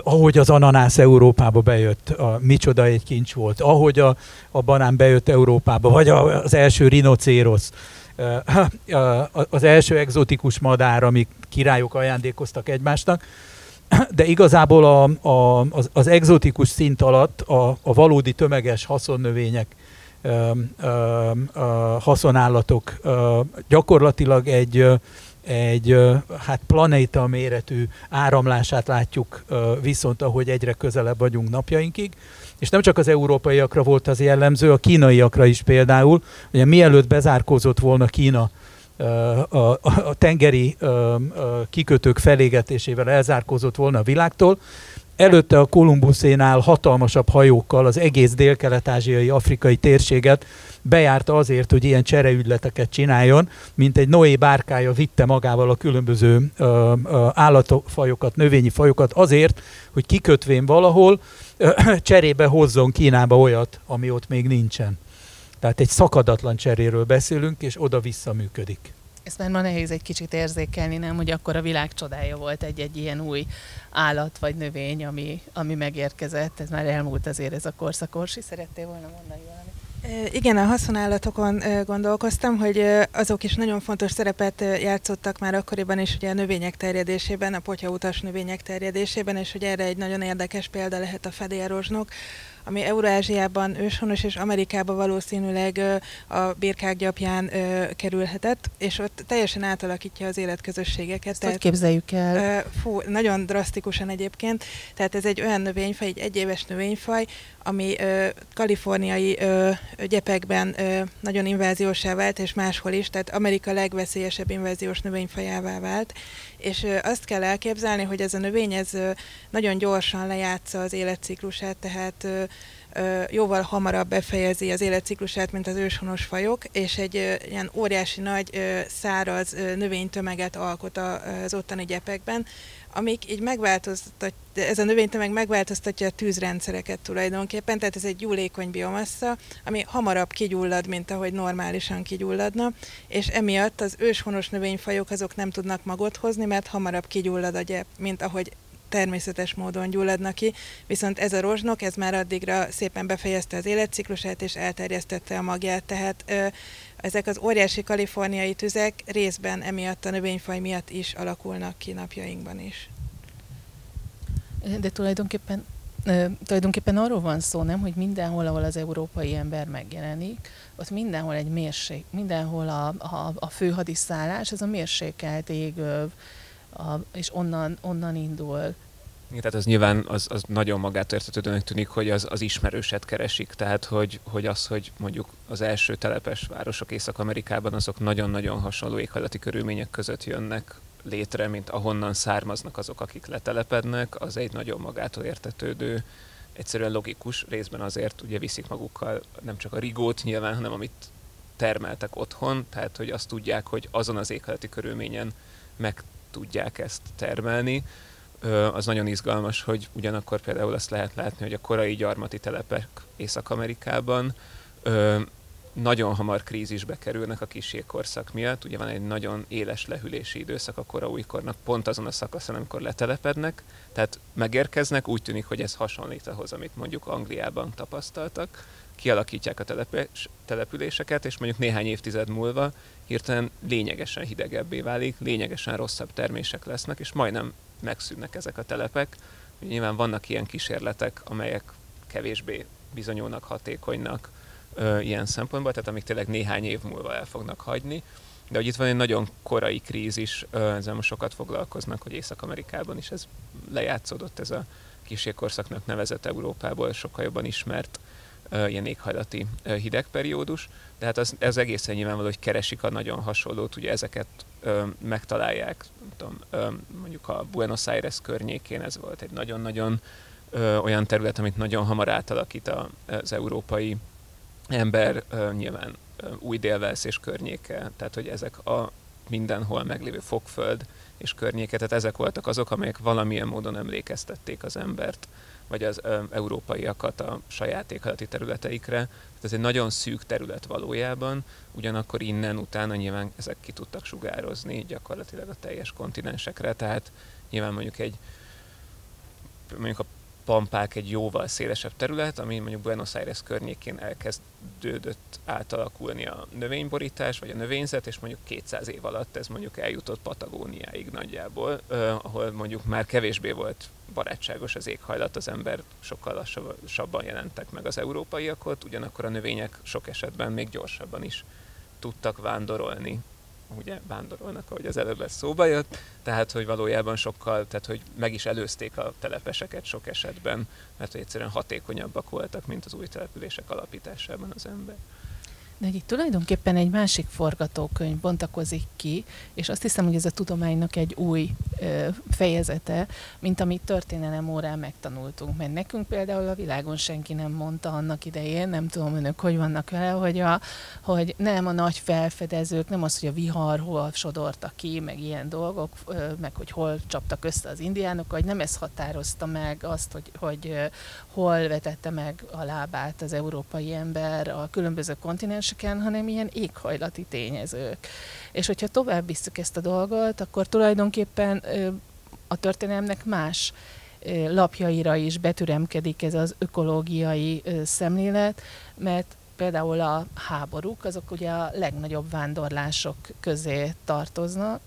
[SPEAKER 4] ahogy az ananász Európába bejött, a, micsoda egy kincs volt, ahogy a, a banán bejött Európába, vagy az első rinocérosz, az első egzotikus madár, amik királyok ajándékoztak egymásnak, de igazából a, a, az, az egzotikus szint alatt a, a valódi tömeges haszonnövények haszonállatok gyakorlatilag egy, egy hát planéta méretű áramlását látjuk viszont, ahogy egyre közelebb vagyunk napjainkig. És nem csak az európaiakra volt az jellemző, a kínaiakra is például. Ugye mielőtt bezárkózott volna Kína a, a, a tengeri kikötők felégetésével elzárkózott volna a világtól, Előtte a Kolumbuszénál hatalmasabb hajókkal az egész dél-kelet-ázsiai afrikai térséget bejárta azért, hogy ilyen csereügyleteket csináljon, mint egy Noé bárkája vitte magával a különböző ö, ö, állatfajokat, növényi fajokat azért, hogy kikötvén valahol ö, cserébe hozzon Kínába olyat, ami ott még nincsen. Tehát egy szakadatlan cseréről beszélünk, és oda-vissza működik
[SPEAKER 2] ezt már ma nehéz egy kicsit érzékelni, nem, hogy akkor a világ csodája volt egy-egy ilyen új állat vagy növény, ami, ami megérkezett. Ez már elmúlt azért ez a korszakorsi. Szerettél volna mondani valamit?
[SPEAKER 3] Igen, a haszonállatokon gondolkoztam, hogy azok is nagyon fontos szerepet játszottak már akkoriban is ugye a növények terjedésében, a potyautas növények terjedésében, és hogy erre egy nagyon érdekes példa lehet a fedélrozsnok, ami Eurázsiában őshonos és Amerikában valószínűleg a birkák gyapján kerülhetett, és ott teljesen átalakítja az életközösségeket. Ezt
[SPEAKER 2] tehát, hogy képzeljük el?
[SPEAKER 3] Fú, nagyon drasztikusan egyébként. Tehát ez egy olyan növényfaj, egy egyéves növényfaj, ami kaliforniai gyepekben nagyon inváziósá vált, és máshol is, tehát Amerika legveszélyesebb inváziós növényfajává vált. És azt kell elképzelni, hogy ez a növény ez nagyon gyorsan lejátsza az életciklusát, tehát jóval hamarabb befejezi az életciklusát, mint az őshonos fajok, és egy ilyen óriási nagy száraz növénytömeget alkot az ottani gyepekben, amik így megváltoztatja, ez a növénytömeg megváltoztatja a tűzrendszereket tulajdonképpen, tehát ez egy gyúlékony biomassa, ami hamarabb kigyullad, mint ahogy normálisan kigyulladna, és emiatt az őshonos növényfajok azok nem tudnak magot hozni, mert hamarabb kigyullad a gyep, mint ahogy természetes módon gyulladnak ki, viszont ez a rozsnok, ez már addigra szépen befejezte az életciklusát, és elterjesztette a magját, tehát ezek az óriási kaliforniai tüzek részben emiatt a növényfaj miatt is alakulnak ki napjainkban is.
[SPEAKER 2] De tulajdonképpen tulajdonképpen arról van szó, nem, hogy mindenhol, ahol az európai ember megjelenik, ott mindenhol egy mérség, mindenhol a, a, a főhadiszállás, ez a mérsékelt égöv, a, és onnan, onnan indul.
[SPEAKER 5] Tehát az nyilván az, az nagyon magát értetődőnek tűnik, hogy az, az ismerőset keresik. Tehát, hogy, hogy az, hogy mondjuk az első telepes városok Észak-Amerikában, azok nagyon-nagyon hasonló éghajlati körülmények között jönnek létre, mint ahonnan származnak azok, akik letelepednek, az egy nagyon magától értetődő, egyszerűen logikus, részben azért ugye viszik magukkal nem csak a rigót nyilván, hanem amit termeltek otthon, tehát hogy azt tudják, hogy azon az éghajlati körülményen meg tudják ezt termelni. Az nagyon izgalmas, hogy ugyanakkor például azt lehet látni, hogy a korai gyarmati telepek Észak-Amerikában nagyon hamar krízisbe kerülnek a kisjégkorszak miatt. Ugye van egy nagyon éles lehűlési időszak a kora újkornak, pont azon a szakaszon, amikor letelepednek. Tehát megérkeznek, úgy tűnik, hogy ez hasonlít ahhoz, amit mondjuk Angliában tapasztaltak. Kialakítják a telepes, településeket, és mondjuk néhány évtized múlva hirtelen lényegesen hidegebbé válik, lényegesen rosszabb termések lesznek, és majdnem megszűnnek ezek a telepek. Nyilván vannak ilyen kísérletek, amelyek kevésbé bizonyulnak hatékonynak ö, ilyen szempontból, tehát amik tényleg néhány év múlva el fognak hagyni. De hogy itt van egy nagyon korai krízis, ö, ezzel most sokat foglalkoznak, hogy Észak-Amerikában is ez lejátszódott, ez a kisjégkorszaknak nevezett Európából sokkal jobban ismert ilyen éghajlati hideg periódus, de hát az, ez egészen nyilvánvaló, hogy keresik a nagyon hasonlót, ugye ezeket ö, megtalálják, tudom, ö, mondjuk a Buenos Aires környékén ez volt egy nagyon-nagyon ö, olyan terület, amit nagyon hamar átalakít az európai ember, ö, nyilván ö, új délvelsz és környéke, tehát hogy ezek a mindenhol meglévő fogföld és környéke, tehát ezek voltak azok, amelyek valamilyen módon emlékeztették az embert vagy az ö, európaiakat a saját éghajlati területeikre. Tehát ez egy nagyon szűk terület valójában, ugyanakkor innen utána nyilván ezek ki tudtak sugározni gyakorlatilag a teljes kontinensekre, tehát nyilván mondjuk egy mondjuk a Pampák egy jóval szélesebb terület, ami mondjuk Buenos Aires környékén elkezdődött átalakulni a növényborítás, vagy a növényzet, és mondjuk 200 év alatt ez mondjuk eljutott Patagóniáig nagyjából, eh, ahol mondjuk már kevésbé volt barátságos az éghajlat, az ember sokkal lassabban jelentek meg az európaiak ugyanakkor a növények sok esetben még gyorsabban is tudtak vándorolni ugye vándorolnak, ahogy az előbb ez szóba jött, tehát hogy valójában sokkal, tehát hogy meg is előzték a telepeseket sok esetben, mert hogy egyszerűen hatékonyabbak voltak, mint az új települések alapításában az ember.
[SPEAKER 2] De itt tulajdonképpen egy másik forgatókönyv bontakozik ki, és azt hiszem, hogy ez a tudománynak egy új ö, fejezete, mint amit történelem órán megtanultunk. Mert nekünk például a világon senki nem mondta annak idején, nem tudom önök, hogy vannak vele, hogy, a, hogy nem a nagy felfedezők, nem az, hogy a vihar hol sodorta ki, meg ilyen dolgok, ö, meg hogy hol csaptak össze az indiánok, hogy nem ez határozta meg azt, hogy, hogy ö, hol vetette meg a lábát az európai ember a különböző kontinens kérdéseken, hanem ilyen éghajlati tényezők. És hogyha tovább visszük ezt a dolgot, akkor tulajdonképpen a történelemnek más lapjaira is betüremkedik ez az ökológiai szemlélet, mert például a háborúk, azok ugye a legnagyobb vándorlások közé tartoznak,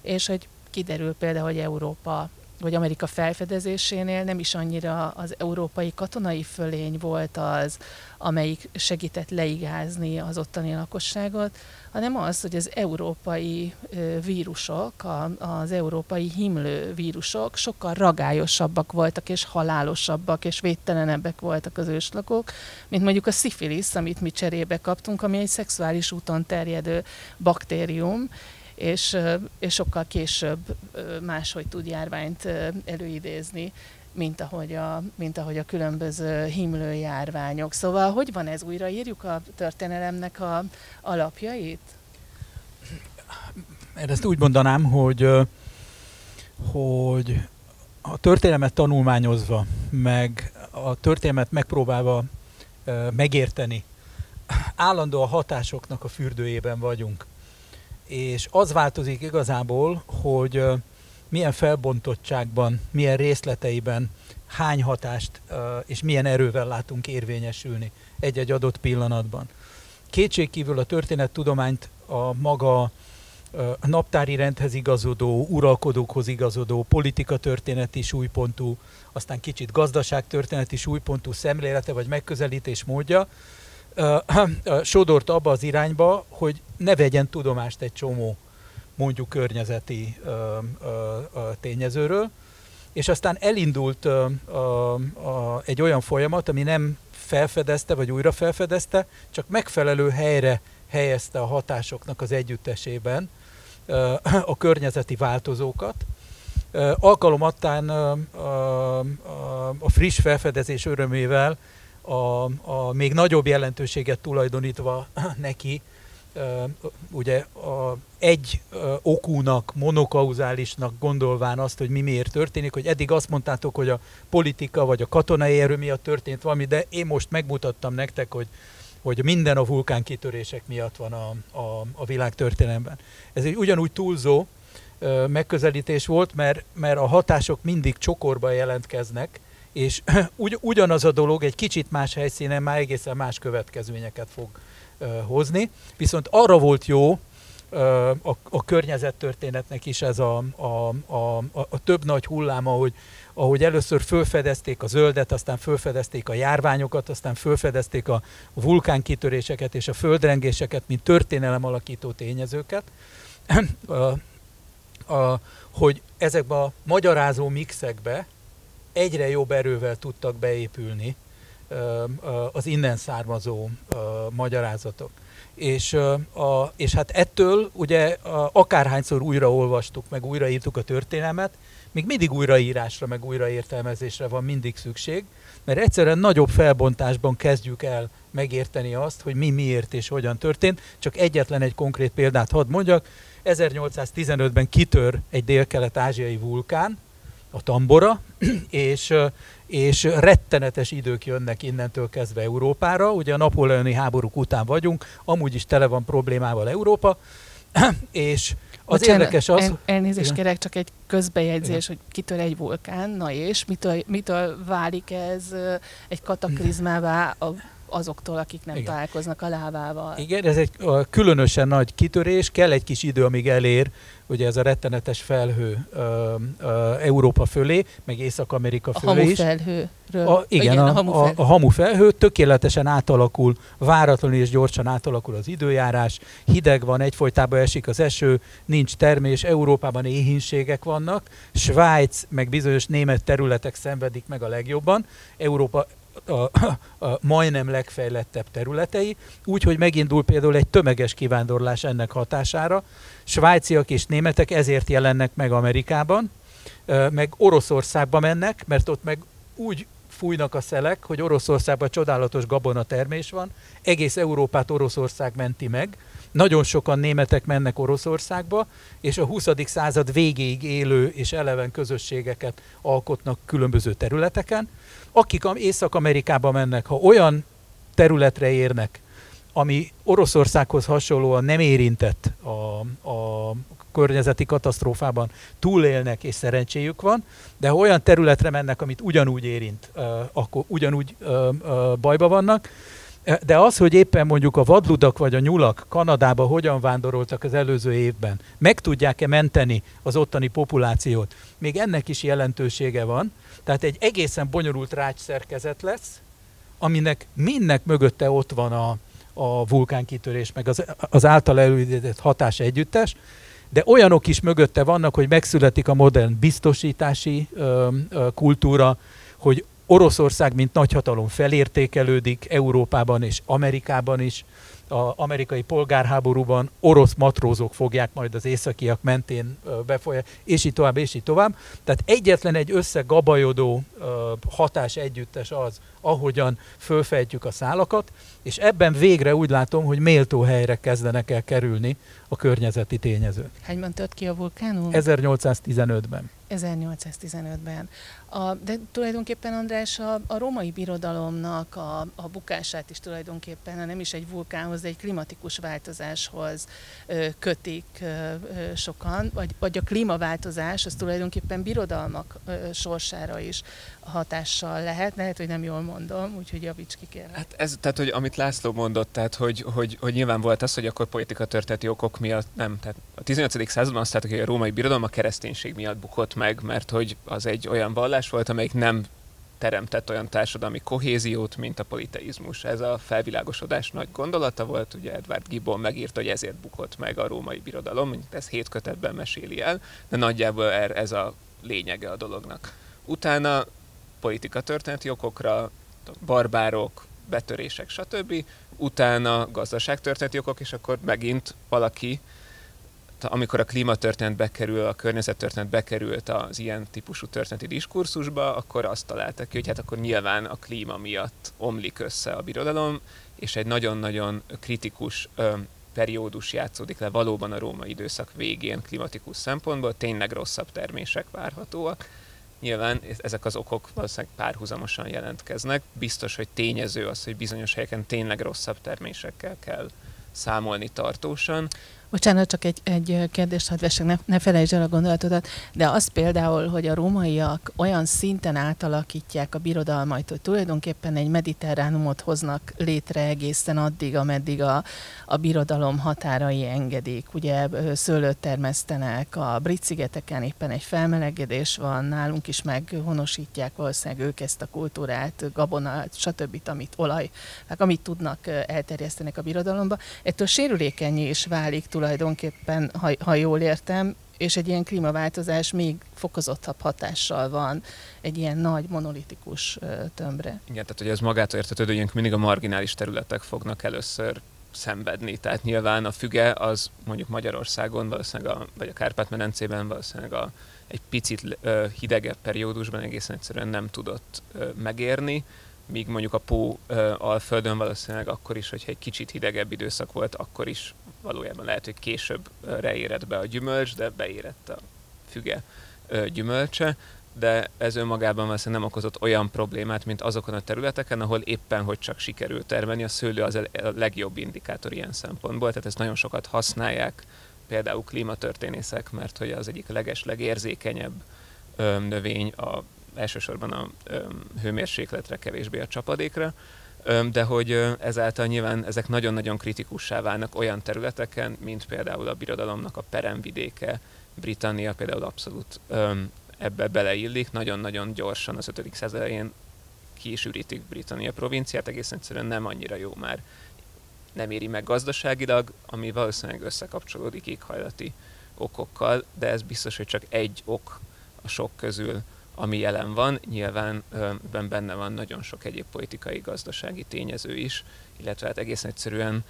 [SPEAKER 2] és hogy kiderül például, hogy Európa vagy Amerika felfedezésénél nem is annyira az európai katonai fölény volt az, amelyik segített leigázni az ottani lakosságot, hanem az, hogy az európai vírusok, az európai himlő vírusok sokkal ragályosabbak voltak, és halálosabbak, és védtelenebbek voltak az őslakók, mint mondjuk a szifilisz, amit mi cserébe kaptunk, ami egy szexuális úton terjedő baktérium, és, és sokkal később máshogy tud járványt előidézni, mint ahogy a, mint ahogy a különböző himlő járványok. Szóval hogy van ez? Újraírjuk a történelemnek a alapjait?
[SPEAKER 4] Én ezt úgy mondanám, hogy, hogy a történelmet tanulmányozva, meg a történelmet megpróbálva megérteni, állandó a hatásoknak a fürdőjében vagyunk és az változik igazából, hogy milyen felbontottságban, milyen részleteiben, hány hatást és milyen erővel látunk érvényesülni egy-egy adott pillanatban. Kétségkívül a történettudományt a maga naptári rendhez igazodó, uralkodókhoz igazodó, politika történeti súlypontú, aztán kicsit gazdaságtörténeti súlypontú szemlélete vagy megközelítés módja sodort abba az irányba, hogy ne vegyen tudomást egy csomó mondjuk környezeti tényezőről, és aztán elindult egy olyan folyamat, ami nem felfedezte, vagy újra felfedezte, csak megfelelő helyre helyezte a hatásoknak az együttesében a környezeti változókat. Alkalomattán a friss felfedezés örömével a, a még nagyobb jelentőséget tulajdonítva neki, ugye a egy okúnak, monokauzálisnak gondolván azt, hogy mi miért történik, hogy eddig azt mondtátok, hogy a politika vagy a katonai erő miatt történt valami, de én most megmutattam nektek, hogy, hogy minden a vulkánkitörések miatt van a, a, a világ történelemben. Ez egy ugyanúgy túlzó megközelítés volt, mert, mert a hatások mindig csokorba jelentkeznek, és ugy, ugyanaz a dolog egy kicsit más helyszínen már egészen más következményeket fog uh, hozni. Viszont arra volt jó uh, a, a környezettörténetnek is ez a, a, a, a, a több nagy hullám, ahogy, ahogy először fölfedezték a zöldet, aztán fölfedezték a járványokat, aztán fölfedezték a vulkánkitöréseket és a földrengéseket, mint történelem alakító tényezőket, uh, uh, hogy ezekbe a magyarázó mixekbe egyre jobb erővel tudtak beépülni az innen származó magyarázatok. És, a, és hát ettől ugye akárhányszor újraolvastuk, meg újraírtuk a történelmet, még mindig újraírásra, meg újraértelmezésre van mindig szükség, mert egyszerűen nagyobb felbontásban kezdjük el megérteni azt, hogy mi miért és hogyan történt. Csak egyetlen egy konkrét példát hadd mondjak. 1815-ben kitör egy dél-kelet-ázsiai vulkán, a Tambora, és, és rettenetes idők jönnek innentől kezdve Európára. Ugye a napóleoni háborúk után vagyunk, amúgy is tele van problémával Európa, és az Bocsánat, érdekes az... El,
[SPEAKER 2] elnézést kérek, csak egy közbejegyzés, Igen. hogy kitör egy vulkán, na és mitől, mitől válik ez egy kataklizmává a azoktól, akik nem Igen. találkoznak a lávával.
[SPEAKER 4] Igen, ez egy különösen nagy kitörés, kell egy kis idő, amíg elér, ugye ez a rettenetes felhő ö, ö, Európa fölé, meg Észak-Amerika
[SPEAKER 2] a
[SPEAKER 4] fölé
[SPEAKER 2] is.
[SPEAKER 4] A, igen, igen, a, a, hamufelhő. a, a hamufelhő tökéletesen átalakul, váratlanul és gyorsan átalakul az időjárás, hideg van, egyfolytában esik az eső, nincs termés, Európában éhínségek vannak, Svájc meg bizonyos német területek szenvedik meg a legjobban, Európa a, a majdnem legfejlettebb területei, úgyhogy megindul például egy tömeges kivándorlás ennek hatására. Svájciak és németek ezért jelennek meg Amerikában, meg Oroszországba mennek, mert ott meg úgy fújnak a szelek, hogy Oroszországban csodálatos gabona termés van, egész Európát Oroszország menti meg, nagyon sokan németek mennek Oroszországba, és a 20. század végéig élő és eleven közösségeket alkotnak különböző területeken. Akik Észak-Amerikába mennek, ha olyan területre érnek, ami Oroszországhoz hasonlóan nem érintett a, a környezeti katasztrófában, túlélnek és szerencséjük van, de ha olyan területre mennek, amit ugyanúgy érint, akkor ugyanúgy bajba vannak. De az, hogy éppen mondjuk a vadludak vagy a nyulak Kanadába hogyan vándoroltak az előző évben, meg tudják-e menteni az ottani populációt, még ennek is jelentősége van. Tehát egy egészen bonyolult rács szerkezet lesz, aminek mindnek mögötte ott van a, a vulkánkitörés, meg az, az által előidézett hatás együttes, de olyanok is mögötte vannak, hogy megszületik a modern biztosítási ö, ö, kultúra, hogy Oroszország, mint nagyhatalom felértékelődik Európában és Amerikában is. A amerikai polgárháborúban orosz matrózok fogják majd az északiak mentén befolyásolni, és így tovább, és így tovább. Tehát egyetlen egy összegabajodó hatás együttes az, ahogyan fölfejtjük a szálakat, és ebben végre úgy látom, hogy méltó helyre kezdenek el kerülni a környezeti tényezők.
[SPEAKER 2] Hányban tört ki a vulkánum?
[SPEAKER 4] 1815-ben.
[SPEAKER 2] 1815-ben. A, de tulajdonképpen András a, a római birodalomnak a, a bukását is tulajdonképpen nem is egy vulkánhoz, de egy klimatikus változáshoz ö, kötik ö, sokan, vagy, vagy a klímaváltozás az tulajdonképpen birodalmak ö, sorsára is hatással lehet. Lehet, hogy nem jól mondom, úgyhogy javíts ki kérlek.
[SPEAKER 5] Hát ez, tehát, hogy amit László mondott, tehát, hogy, hogy, hogy nyilván volt az, hogy akkor politika történeti okok miatt nem. Tehát a 18. században azt láttuk, hogy a római birodalom a kereszténység miatt bukott meg, mert hogy az egy olyan vallás volt, amelyik nem teremtett olyan társadalmi kohéziót, mint a politeizmus. Ez a felvilágosodás nagy gondolata volt, ugye Edward Gibbon megírta, hogy ezért bukott meg a római birodalom, ez hét kötetben meséli el, de nagyjából er, ez a lényege a dolognak. Utána politika történeti okokra, barbárok, betörések, stb. Utána gazdaságtörténeti okok, és akkor megint valaki amikor a klímatörténet bekerül, a környezettörténet bekerült az ilyen típusú történeti diskurzusba, akkor azt találtak ki, hogy hát akkor nyilván a klíma miatt omlik össze a birodalom, és egy nagyon-nagyon kritikus ö, periódus játszódik le valóban a római időszak végén klimatikus szempontból, tényleg rosszabb termések várhatóak. Nyilván ezek az okok valószínűleg párhuzamosan jelentkeznek. Biztos, hogy tényező az, hogy bizonyos helyeken tényleg rosszabb termésekkel kell számolni tartósan.
[SPEAKER 2] Bocsánat, csak egy, egy kérdést hadd vessek, ne, ne felejtsd el a gondolatodat, de az például, hogy a rómaiak olyan szinten átalakítják a birodalmait, hogy tulajdonképpen egy mediterránumot hoznak létre egészen addig, ameddig a, a birodalom határai engedik. Ugye szőlőt termesztenek, a brit szigeteken éppen egy felmelegedés van, nálunk is meghonosítják valószínűleg ők ezt a kultúrát, gabonát, stb., amit olaj, hát amit tudnak elterjesztenek a birodalomba. Ettől sérülékenyé is válik tulajdonképpen, ha, ha jól értem, és egy ilyen klímaváltozás még fokozottabb hatással van egy ilyen nagy monolitikus tömbre.
[SPEAKER 5] Igen, tehát hogy ez magától értetődő, hogy mindig a marginális területek fognak először szenvedni. Tehát nyilván a füge az mondjuk Magyarországon, valószínűleg a, vagy a Kárpát-medencében valószínűleg a, egy picit hidegebb periódusban egészen egyszerűen nem tudott megérni, míg mondjuk a Pó alföldön valószínűleg akkor is, hogyha egy kicsit hidegebb időszak volt, akkor is valójában lehet, hogy később reérett be a gyümölcs, de beérett a füge gyümölcse de ez önmagában valószínűleg nem okozott olyan problémát, mint azokon a területeken, ahol éppen hogy csak sikerült termelni. A szőlő az a legjobb indikátor ilyen szempontból, tehát ezt nagyon sokat használják például klímatörténészek, mert hogy az egyik leges, legérzékenyebb növény a, elsősorban a hőmérsékletre, kevésbé a csapadékra, de hogy ezáltal nyilván ezek nagyon-nagyon kritikussá válnak olyan területeken, mint például a birodalomnak a peremvidéke, Britannia például abszolút ebbe beleillik, nagyon-nagyon gyorsan az 5. század elején ki is ürítik Britannia provinciát, egészen egyszerűen nem annyira jó már. Nem éri meg gazdaságilag, ami valószínűleg összekapcsolódik éghajlati okokkal, de ez biztos, hogy csak egy ok a sok közül, ami jelen van. Nyilván ebben benne van nagyon sok egyéb politikai, gazdasági tényező is, illetve hát egészen egyszerűen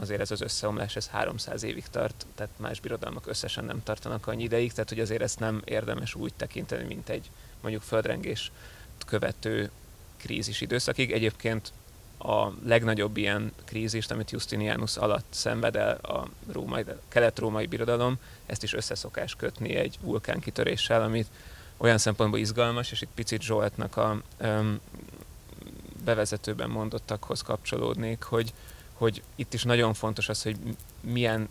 [SPEAKER 5] azért ez az összeomlás, ez 300 évig tart, tehát más birodalmak összesen nem tartanak annyi ideig, tehát hogy azért ezt nem érdemes úgy tekinteni, mint egy mondjuk földrengés követő krízis időszakig. Egyébként a legnagyobb ilyen krízist, amit Justinianus alatt szenved el a római, kelet-római birodalom, ezt is összeszokás kötni egy vulkánkitöréssel, amit olyan szempontból izgalmas, és itt picit Zsoltnak a um, bevezetőben mondottakhoz kapcsolódnék, hogy, hogy itt is nagyon fontos az, hogy milyen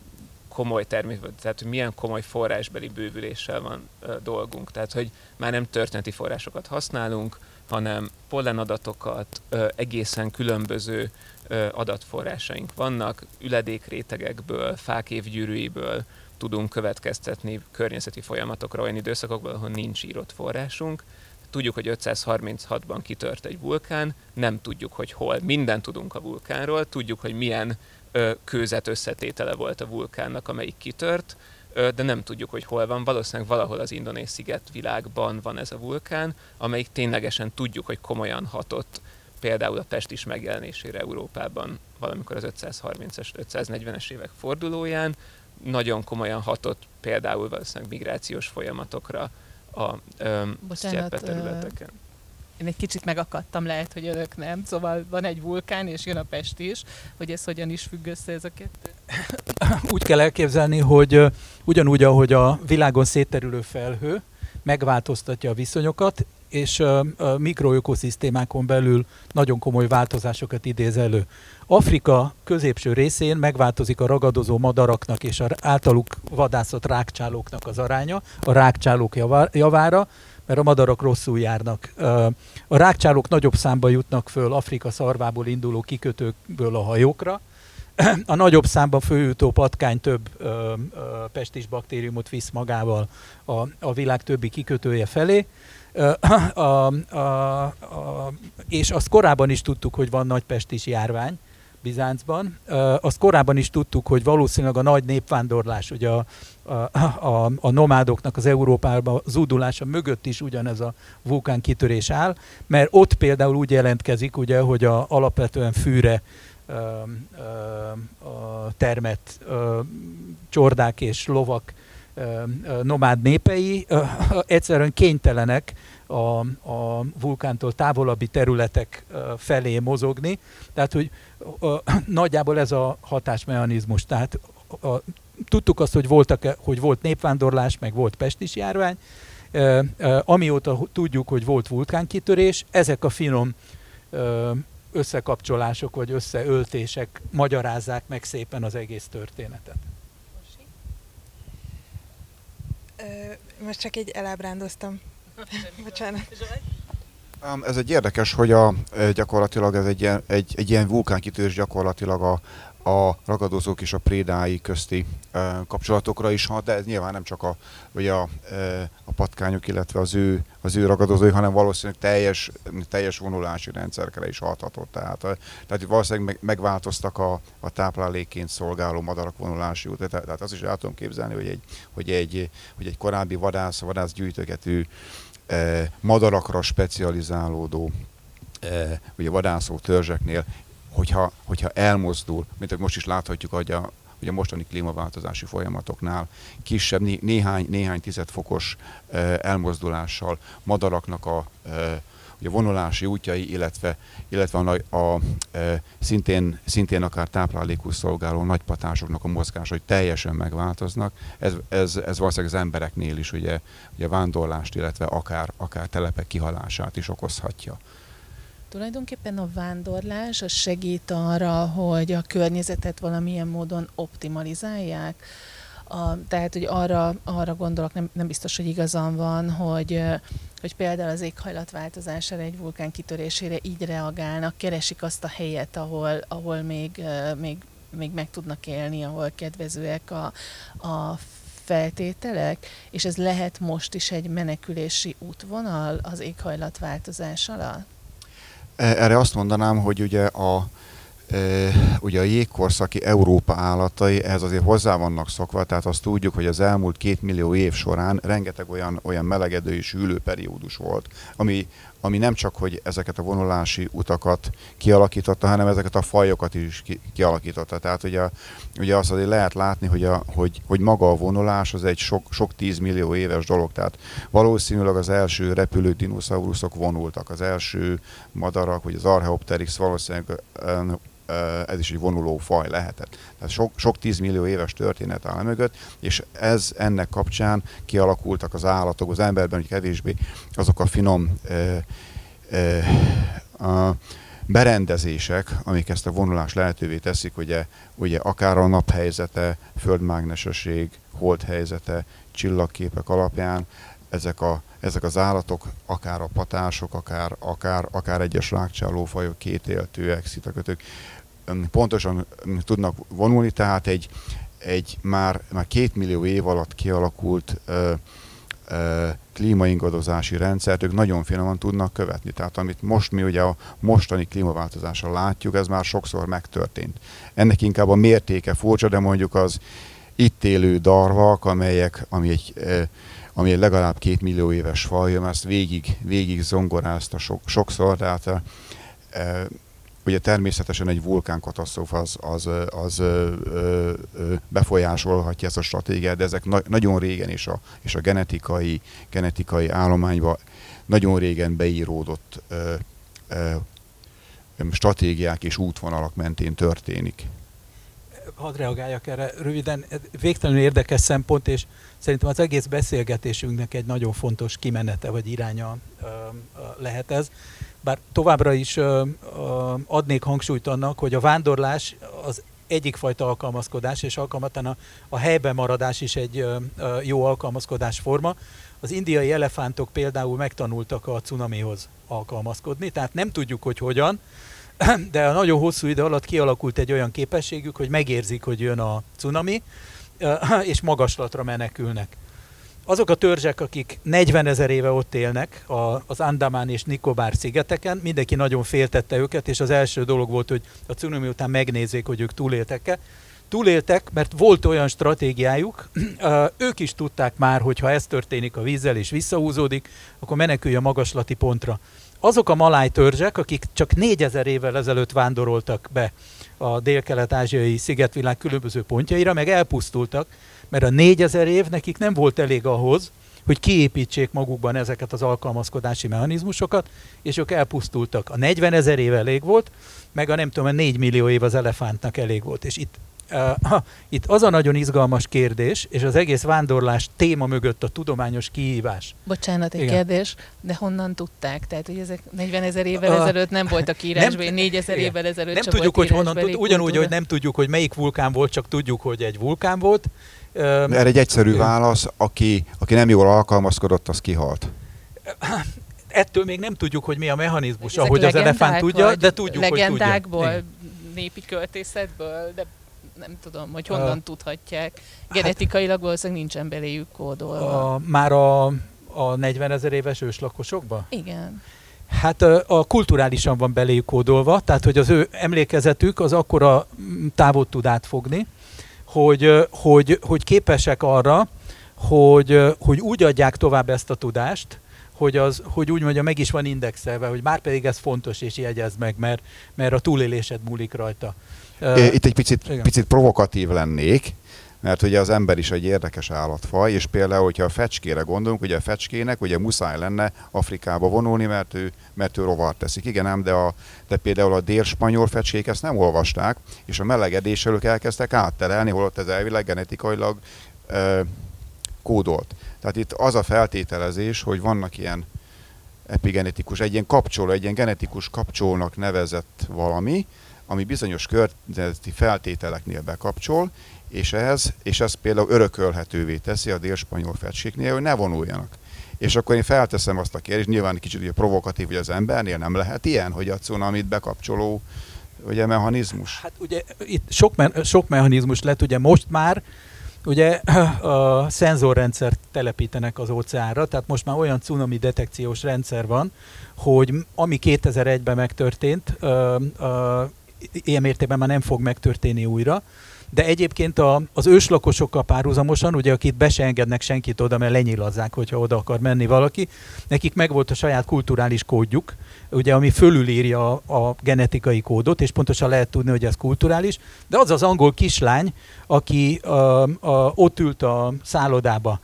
[SPEAKER 5] komoly termék, tehát hogy milyen komoly forrásbeli bővüléssel van ö, dolgunk. Tehát, hogy már nem történeti forrásokat használunk, hanem pollenadatokat, ö, egészen különböző ö, adatforrásaink vannak, üledékrétegekből, fák évgyűrűiből tudunk következtetni környezeti folyamatokra olyan időszakokban, ahol nincs írott forrásunk, Tudjuk, hogy 536-ban kitört egy vulkán, nem tudjuk, hogy hol. Minden tudunk a vulkánról, tudjuk, hogy milyen ö, kőzet összetétele volt a vulkánnak, amelyik kitört, ö, de nem tudjuk, hogy hol van. Valószínűleg valahol az indonéz sziget világban van ez a vulkán, amelyik ténylegesen tudjuk, hogy komolyan hatott például a Pest is megjelenésére Európában valamikor az 530-es, 540-es évek fordulóján, nagyon komolyan hatott például valószínűleg migrációs folyamatokra a Bocsánat, területeken.
[SPEAKER 2] Én egy kicsit megakadtam, lehet, hogy önök nem. Szóval van egy vulkán, és jön a Pest is, hogy ez hogyan is függ össze ez a kettő?
[SPEAKER 4] Úgy kell elképzelni, hogy ugyanúgy, ahogy a világon szétterülő felhő megváltoztatja a viszonyokat, és mikroökoszisztémákon belül nagyon komoly változásokat idéz elő. Afrika középső részén megváltozik a ragadozó madaraknak és a általuk vadászott rákcsálóknak az aránya, a rákcsálók javára, mert a madarak rosszul járnak. A rákcsálók nagyobb számba jutnak föl Afrika szarvából induló kikötőkből a hajókra, a nagyobb számban főjutó patkány több ö, ö, pestis baktériumot visz magával a világ többi kikötője felé, a, a, a, és azt korábban is tudtuk, hogy van nagy pestis járvány Bizáncban. Azt korábban is tudtuk, hogy valószínűleg a nagy népvándorlás, ugye a, a, a, a nomádoknak az Európába zúdulása mögött is ugyanez a vulkán kitörés áll, mert ott például úgy jelentkezik, ugye, hogy a, alapvetően fűre ö, ö, termett ö, csordák és lovak nomád népei egyszerűen kénytelenek a, a vulkántól távolabbi területek felé mozogni. Tehát, hogy nagyjából ez a hatásmechanizmus. Tehát a, tudtuk azt, hogy, voltak, hogy volt népvándorlás, meg volt pestis járvány, amióta tudjuk, hogy volt vulkánkitörés, ezek a finom összekapcsolások vagy összeöltések magyarázzák meg szépen az egész történetet.
[SPEAKER 3] Most csak így elábrándoztam. Bocsánat.
[SPEAKER 1] Ez egy érdekes, hogy a, gyakorlatilag ez egy ilyen, egy, egy ilyen vulkánkitörés gyakorlatilag a, a ragadozók és a prédái közti kapcsolatokra is hat, de ez nyilván nem csak a, vagy a, a patkányok, illetve az ő, az ő ragadozói, hanem valószínűleg teljes, teljes vonulási rendszerkre is hathatott. Tehát, tehát valószínűleg meg, megváltoztak a, a táplálékként szolgáló madarak vonulási út. Tehát, tehát azt is el tudom képzelni, hogy egy, hogy egy, hogy egy korábbi vadász, vadászgyűjtögető madarakra specializálódó ugye vadászó törzseknél hogyha, hogyha elmozdul, mint most is láthatjuk, hogy a, hogy a mostani klímaváltozási folyamatoknál kisebb, néhány, néhány tizedfokos elmozdulással madaraknak a, a vonulási útjai, illetve, illetve a, a, a, szintén, szintén akár táplálékú szolgáló nagypatásoknak a mozgása, hogy teljesen megváltoznak. Ez, ez, ez valószínűleg az embereknél is ugye, ugye vándorlást, illetve akár, akár telepek kihalását is okozhatja.
[SPEAKER 2] Tulajdonképpen a vándorlás az segít arra, hogy a környezetet valamilyen módon optimalizálják. A, tehát, hogy arra, arra gondolok, nem, nem biztos, hogy igazam van, hogy, hogy például az éghajlatváltozására, egy vulkán kitörésére így reagálnak, keresik azt a helyet, ahol, ahol még, még, még meg tudnak élni, ahol kedvezőek a, a feltételek, és ez lehet most is egy menekülési útvonal az éghajlatváltozás alatt?
[SPEAKER 1] Erre azt mondanám, hogy ugye a, e, ugye a jégkorszaki Európa állatai ehhez azért hozzá vannak szokva, tehát azt tudjuk, hogy az elmúlt két millió év során rengeteg olyan, olyan melegedő és hűlő periódus volt, ami, ami nem csak, hogy ezeket a vonulási utakat kialakította, hanem ezeket a fajokat is ki, kialakította. Tehát ugye, ugye azt azért lehet látni, hogy, a, hogy, hogy maga a vonulás az egy sok, sok tízmillió éves dolog. Tehát valószínűleg az első repülő dinoszauruszok vonultak, az első madarak, vagy az Archaeopteryx valószínűleg ez is egy vonuló faj lehetett. Tehát sok, sok tízmillió éves történet áll mögött, és ez ennek kapcsán kialakultak az állatok, az emberben, hogy kevésbé azok a finom ö, ö, a berendezések, amik ezt a vonulást lehetővé teszik, ugye, ugye akár a naphelyzete, földmágnesesség, holdhelyzete, csillagképek alapján ezek, a, ezek az állatok, akár a patások, akár, akár, akár egyes rákcsálófajok, kétéltőek, szitakötők, pontosan tudnak vonulni, tehát egy, egy már, már két millió év alatt kialakult ö, ö, klímaingadozási rendszert ők nagyon finoman tudnak követni. Tehát amit most mi ugye a mostani klímaváltozással látjuk, ez már sokszor megtörtént. Ennek inkább a mértéke furcsa, de mondjuk az itt élő darvak, amelyek, ami egy, ami egy legalább két millió éves faj, ezt végig, végig zongorázta sok, sokszor, tehát Ugye természetesen egy vulkánkatasztrófa az, az, az ö, ö, ö, befolyásolhatja ezt a stratégiát, de ezek na- nagyon régen is a, és a genetikai, genetikai állományba nagyon régen beíródott ö, ö, stratégiák és útvonalak mentén történik.
[SPEAKER 4] Hadd reagáljak erre röviden. Végtelenül érdekes szempont, és szerintem az egész beszélgetésünknek egy nagyon fontos kimenete vagy iránya lehet ez bár továbbra is adnék hangsúlyt annak, hogy a vándorlás az egyik fajta alkalmazkodás, és alkalmatlan a, a helyben maradás is egy jó alkalmazkodás forma. Az indiai elefántok például megtanultak a cunamihoz alkalmazkodni, tehát nem tudjuk, hogy hogyan, de a nagyon hosszú idő alatt kialakult egy olyan képességük, hogy megérzik, hogy jön a cunami, és magaslatra menekülnek azok a törzsek, akik 40 ezer éve ott élnek az Andamán és Nikobár szigeteken, mindenki nagyon féltette őket, és az első dolog volt, hogy a cunami után megnézzék, hogy ők túléltek-e. Túléltek, mert volt olyan stratégiájuk, ők is tudták már, hogy ha ez történik a vízzel és visszahúzódik, akkor menekülj a magaslati pontra. Azok a maláj törzsek, akik csak 4000 évvel ezelőtt vándoroltak be a dél-kelet-ázsiai szigetvilág különböző pontjaira, meg elpusztultak, mert a 4000 év nekik nem volt elég ahhoz, hogy kiépítsék magukban ezeket az alkalmazkodási mechanizmusokat, és ők elpusztultak. A 40 ezer év elég volt, meg a nem tudom, a 4 millió év az elefántnak elég volt. És itt itt az a nagyon izgalmas kérdés, és az egész vándorlás téma mögött a tudományos kihívás.
[SPEAKER 2] Bocsánat, egy Igen. kérdés, de honnan tudták? Tehát, hogy ezek 40 ezer évvel uh, ezelőtt nem voltak írásban, 4 ezer évvel ezelőtt
[SPEAKER 4] Nem tudjuk, hogy honnan, tud, ugyanúgy, hogy nem tudjuk, hogy melyik vulkán volt, csak tudjuk, hogy egy vulkán volt,
[SPEAKER 1] erre egy egyszerű válasz, aki, aki nem jól alkalmazkodott, az kihalt.
[SPEAKER 4] Ettől még nem tudjuk, hogy mi a mechanizmus, ahogy az elefánt tudja, de tudjuk, hogy tudja.
[SPEAKER 2] népi költészetből, de nem tudom, hogy honnan uh, tudhatják. Genetikailag hát, valószínűleg nincsen beléjük kódolva.
[SPEAKER 4] A, már a, a 40 ezer éves őslakosokban?
[SPEAKER 2] Igen.
[SPEAKER 4] Hát a kulturálisan van beléjük kódolva, tehát hogy az ő emlékezetük az akkora távot tud átfogni, hogy, hogy, hogy képesek arra, hogy, hogy úgy adják tovább ezt a tudást, hogy, az, hogy úgy mondja, meg is van indexelve, hogy már pedig ez fontos, és jegyezd meg, mert, mert a túlélésed múlik rajta.
[SPEAKER 1] Itt egy picit, picit provokatív lennék, mert ugye az ember is egy érdekes állatfaj, és például, hogyha a fecskére gondolunk, ugye a fecskének ugye muszáj lenne Afrikába vonulni, mert ő, mert ő rovar teszik. Igen, ám, de, a, de például a dél-spanyol fecskék ezt nem olvasták, és a melegedéssel ők elkezdtek átterelni, holott ez elvileg genetikailag ö, kódolt. Tehát itt az a feltételezés, hogy vannak ilyen epigenetikus, egy ilyen kapcsoló, egy ilyen genetikus kapcsolónak nevezett valami, ami bizonyos környezeti feltételeknél bekapcsol, és ez, és ez például örökölhetővé teszi a délspanyol fecskéknél, hogy ne vonuljanak. És akkor én felteszem azt a kérdést, nyilván kicsit ugye provokatív, hogy az embernél nem lehet ilyen, hogy a cunamit bekapcsoló ugye, mechanizmus.
[SPEAKER 4] Hát ugye itt sok, me- sok mechanizmus lett, ugye most már Ugye a szenzorrendszert telepítenek az óceánra, tehát most már olyan cunami detekciós rendszer van, hogy ami 2001-ben megtörtént, ilyen mértékben már nem fog megtörténni újra, de egyébként a, az őslakosokkal párhuzamosan, ugye akit be se engednek senkit oda, mert lenyilazzák, hogyha oda akar menni valaki, nekik megvolt a saját kulturális kódjuk, ugye, ami fölülírja a, a genetikai kódot, és pontosan lehet tudni, hogy ez kulturális, de az az angol kislány, aki a, a, ott ült a szállodába,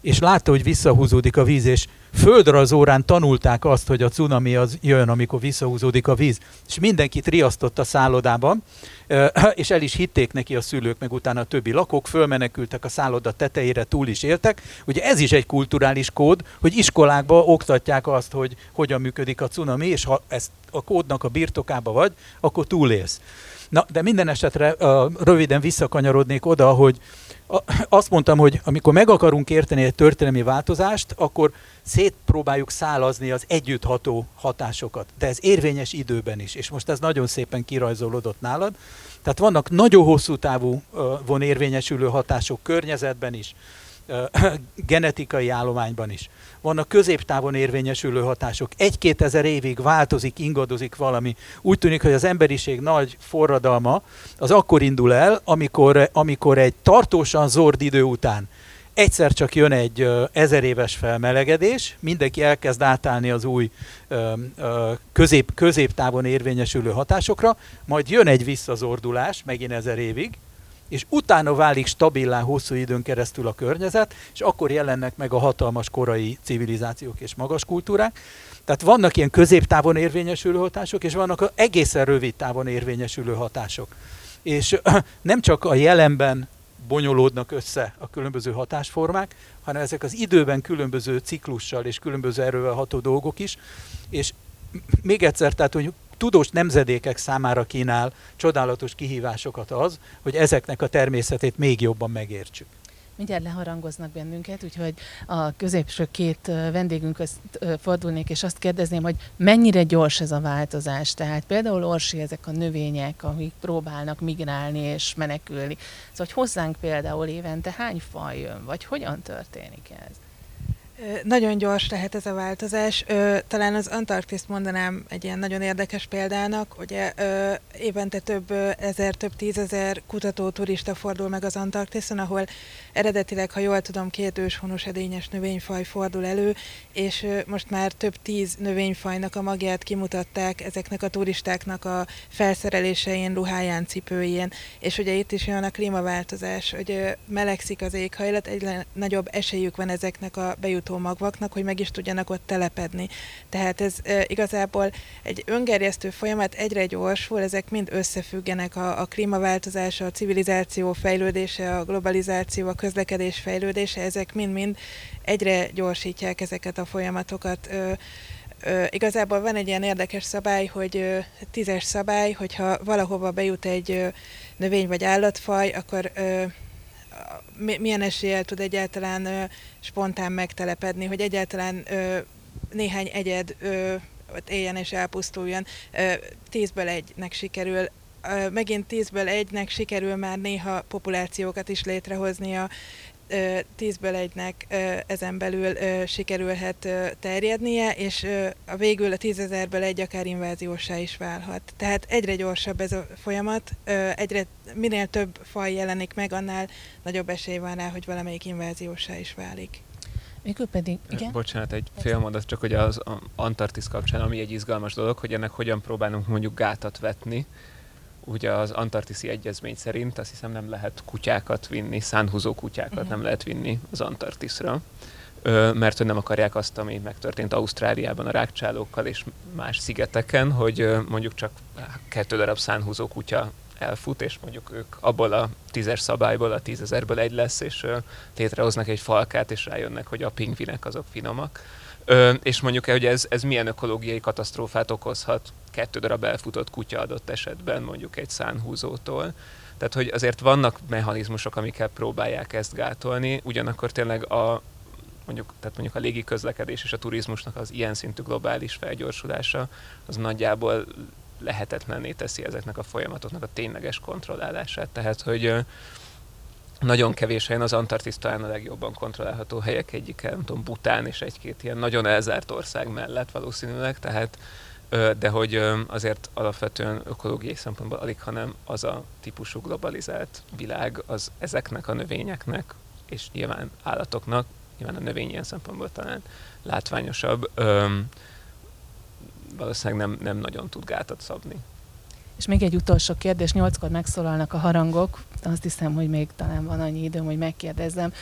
[SPEAKER 4] és látta, hogy visszahúzódik a víz, és földrajzórán tanulták azt, hogy a cunami az jön, amikor visszahúzódik a víz, és mindenkit riasztott a szállodában, és el is hitték neki a szülők, meg utána a többi lakók, fölmenekültek a szálloda tetejére, túl is éltek. Ugye ez is egy kulturális kód, hogy iskolákban oktatják azt, hogy hogyan működik a cunami, és ha ezt a kódnak a birtokába vagy, akkor túlélsz. Na, de minden esetre uh, röviden visszakanyarodnék oda, hogy azt mondtam, hogy amikor meg akarunk érteni egy történelmi változást, akkor szétpróbáljuk szálazni az együttható hatásokat. De ez érvényes időben is, és most ez nagyon szépen kirajzolódott nálad. Tehát vannak nagyon hosszú távú von érvényesülő hatások környezetben is, genetikai állományban is. Vannak középtávon érvényesülő hatások. Egy-két ezer évig változik, ingadozik valami. Úgy tűnik, hogy az emberiség nagy forradalma az akkor indul el, amikor, amikor egy tartósan zord idő után egyszer csak jön egy ezer éves felmelegedés, mindenki elkezd átállni az új közép, középtávon érvényesülő hatásokra, majd jön egy visszazordulás, megint ezer évig, és utána válik stabilá hosszú időn keresztül a környezet, és akkor jelennek meg a hatalmas korai civilizációk és magas kultúrák. Tehát vannak ilyen középtávon érvényesülő hatások, és vannak egészen rövid távon érvényesülő hatások. És nem csak a jelenben bonyolódnak össze a különböző hatásformák, hanem ezek az időben különböző ciklussal és különböző erővel ható dolgok is, és még egyszer, tehát hogy tudós nemzedékek számára kínál csodálatos kihívásokat az, hogy ezeknek a természetét még jobban megértsük.
[SPEAKER 2] Mindjárt leharangoznak bennünket, úgyhogy a középső két vendégünkhöz fordulnék, és azt kérdezném, hogy mennyire gyors ez a változás. Tehát például Orsi, ezek a növények, amik próbálnak migrálni és menekülni. Szóval, hogy hozzánk például évente hány faj jön, vagy hogyan történik ez?
[SPEAKER 3] Nagyon gyors lehet ez a változás. Talán az Antarktiszt mondanám egy ilyen nagyon érdekes példának. Ugye évente több ezer, több tízezer kutató, turista fordul meg az Antarktiszon, ahol eredetileg, ha jól tudom, két őshonos edényes növényfaj fordul elő, és most már több tíz növényfajnak a magját kimutatták ezeknek a turistáknak a felszerelésein, ruháján, cipőjén. És ugye itt is jön a klímaváltozás, hogy melegszik az éghajlat, egyre nagyobb esélyük van ezeknek a bejutó magvaknak, hogy meg is tudjanak ott telepedni. Tehát ez igazából egy öngerjesztő folyamat egyre gyorsul, ezek mind összefüggenek a, a klímaváltozás, a civilizáció fejlődése, a globalizáció, a közlekedés fejlődése, ezek mind-mind egyre gyorsítják ezeket a folyamatokat. E, igazából van egy ilyen érdekes szabály, hogy tízes szabály, hogyha valahova bejut egy növény vagy állatfaj, akkor milyen eséllyel tud egyáltalán ö, spontán megtelepedni, hogy egyáltalán ö, néhány egyed ö, ott éljen és elpusztuljon. Ö, tízből egynek sikerül megint tízből egynek sikerül már néha populációkat is létrehoznia, tízből egynek ezen belül sikerülhet terjednie, és a végül a tízezerből egy akár inváziósá is válhat. Tehát egyre gyorsabb ez a folyamat, egyre minél több faj jelenik meg, annál nagyobb esély van rá, hogy valamelyik inváziósá is válik.
[SPEAKER 2] Mikor pedig, igen?
[SPEAKER 5] Bocsánat, egy fél mondat, csak hogy az Antarktisz kapcsán, ami egy izgalmas dolog, hogy ennek hogyan próbálunk mondjuk gátat vetni, ugye az Antarktiszi Egyezmény szerint azt hiszem nem lehet kutyákat vinni, szánhúzó kutyákat uh-huh. nem lehet vinni az Antarktiszra, mert hogy nem akarják azt, ami megtörtént Ausztráliában a rákcsálókkal és más szigeteken, hogy mondjuk csak kettő darab szánhúzó kutya elfut, és mondjuk ők abból a tízes szabályból, a tízezerből egy lesz, és létrehoznak egy falkát, és rájönnek, hogy a pingvinek azok finomak Ö, és mondjuk hogy ez, ez milyen ökológiai katasztrófát okozhat kettő darab elfutott kutya adott esetben, mondjuk egy szánhúzótól. Tehát, hogy azért vannak mechanizmusok, amikkel próbálják ezt gátolni, ugyanakkor tényleg a, mondjuk, tehát mondjuk a légi közlekedés és a turizmusnak az ilyen szintű globális felgyorsulása, az nagyjából lehetetlenné teszi ezeknek a folyamatoknak a tényleges kontrollálását. Tehát, hogy nagyon kevés helyen, az Antarktisz talán a legjobban kontrollálható helyek egyik, nem tudom, Bután és egy-két ilyen nagyon elzárt ország mellett valószínűleg, tehát de hogy azért alapvetően ökológiai szempontból alig, hanem az a típusú globalizált világ az ezeknek a növényeknek, és nyilván állatoknak, nyilván a növény ilyen szempontból talán látványosabb, valószínűleg nem, nem nagyon tud gátat szabni.
[SPEAKER 2] És még egy utolsó kérdés, nyolckor megszólalnak a harangok, azt hiszem, hogy még talán van annyi időm, hogy megkérdezzem.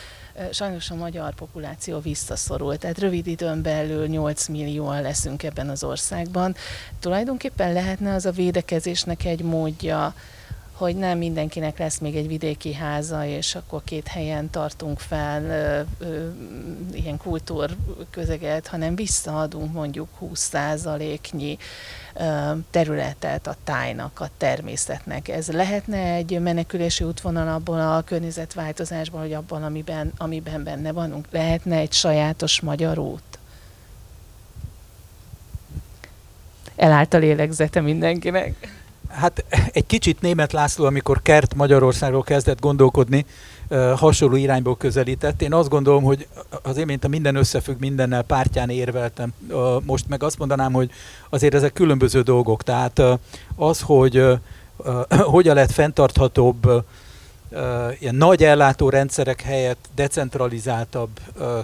[SPEAKER 2] Sajnos a magyar populáció visszaszorult, tehát rövid időn belül 8 millióan leszünk ebben az országban. Tulajdonképpen lehetne az a védekezésnek egy módja, hogy nem mindenkinek lesz még egy vidéki háza, és akkor két helyen tartunk fel ö, ö, ilyen kultúrközeget, hanem visszaadunk mondjuk 20%-nyi területet a tájnak, a természetnek. Ez lehetne egy menekülési útvonal abból a környezetváltozásból, hogy abban, amiben, amiben benne vanunk? Lehetne egy sajátos magyar út? Elállt a lélegzete mindenkinek.
[SPEAKER 4] Hát egy kicsit német László, amikor Kert Magyarországról kezdett gondolkodni, hasonló irányból közelített. Én azt gondolom, hogy az mint a minden összefügg mindennel pártján érveltem. Most meg azt mondanám, hogy azért ezek különböző dolgok. Tehát az, hogy hogyan lehet fenntarthatóbb ilyen nagy ellátórendszerek helyett decentralizáltabb,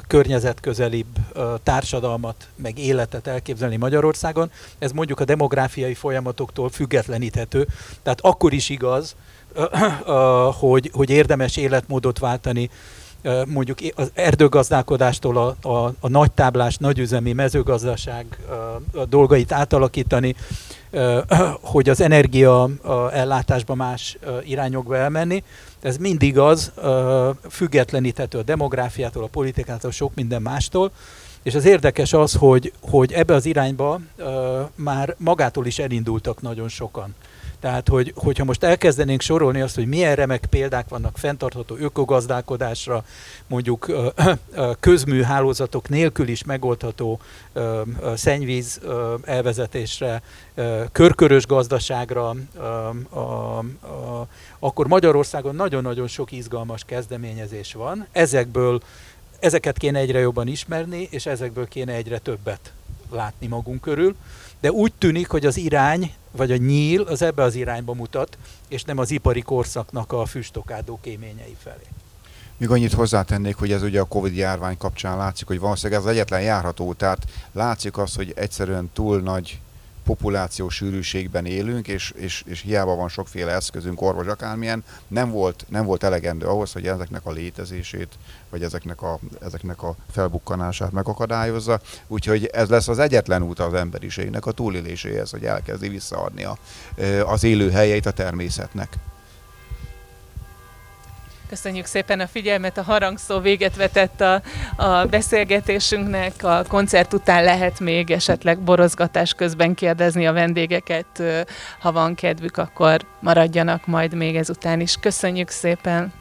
[SPEAKER 4] környezetközelibb társadalmat, meg életet elképzelni Magyarországon. Ez mondjuk a demográfiai folyamatoktól függetleníthető. Tehát akkor is igaz, hogy, hogy érdemes életmódot váltani, mondjuk az erdőgazdálkodástól a, a, a nagytáblás, nagyüzemi mezőgazdaság a dolgait átalakítani, hogy az energia ellátásba más irányokba elmenni. Ez mindig az, függetleníthető a demográfiától, a politikától, sok minden mástól. És az érdekes az, hogy, hogy ebbe az irányba már magától is elindultak nagyon sokan. Tehát, hogy, hogyha most elkezdenénk sorolni azt, hogy milyen remek példák vannak fenntartható ökogazdálkodásra, mondjuk közmű hálózatok nélkül is megoldható szennyvíz elvezetésre, körkörös gazdaságra, akkor Magyarországon nagyon-nagyon sok izgalmas kezdeményezés van. Ezekből ezeket kéne egyre jobban ismerni, és ezekből kéne egyre többet látni magunk körül de úgy tűnik, hogy az irány, vagy a nyíl az ebbe az irányba mutat, és nem az ipari korszaknak a füstokádó kéményei felé.
[SPEAKER 1] Még annyit hozzátennék, hogy ez ugye a Covid járvány kapcsán látszik, hogy valószínűleg ez az egyetlen járható, tehát látszik az, hogy egyszerűen túl nagy populációs sűrűségben élünk, és, és, és hiába van sokféle eszközünk, orvos akármilyen, nem volt, nem volt elegendő ahhoz, hogy ezeknek a létezését, vagy ezeknek a, ezeknek a felbukkanását megakadályozza. Úgyhogy ez lesz az egyetlen út az emberiségnek a túléléséhez, hogy elkezdi visszaadni a, az élő helyeit a természetnek.
[SPEAKER 2] Köszönjük szépen a figyelmet, a harangszó véget vetett a, a beszélgetésünknek. A koncert után lehet még esetleg borozgatás közben kérdezni a vendégeket. Ha van kedvük, akkor maradjanak majd még ezután is. Köszönjük szépen!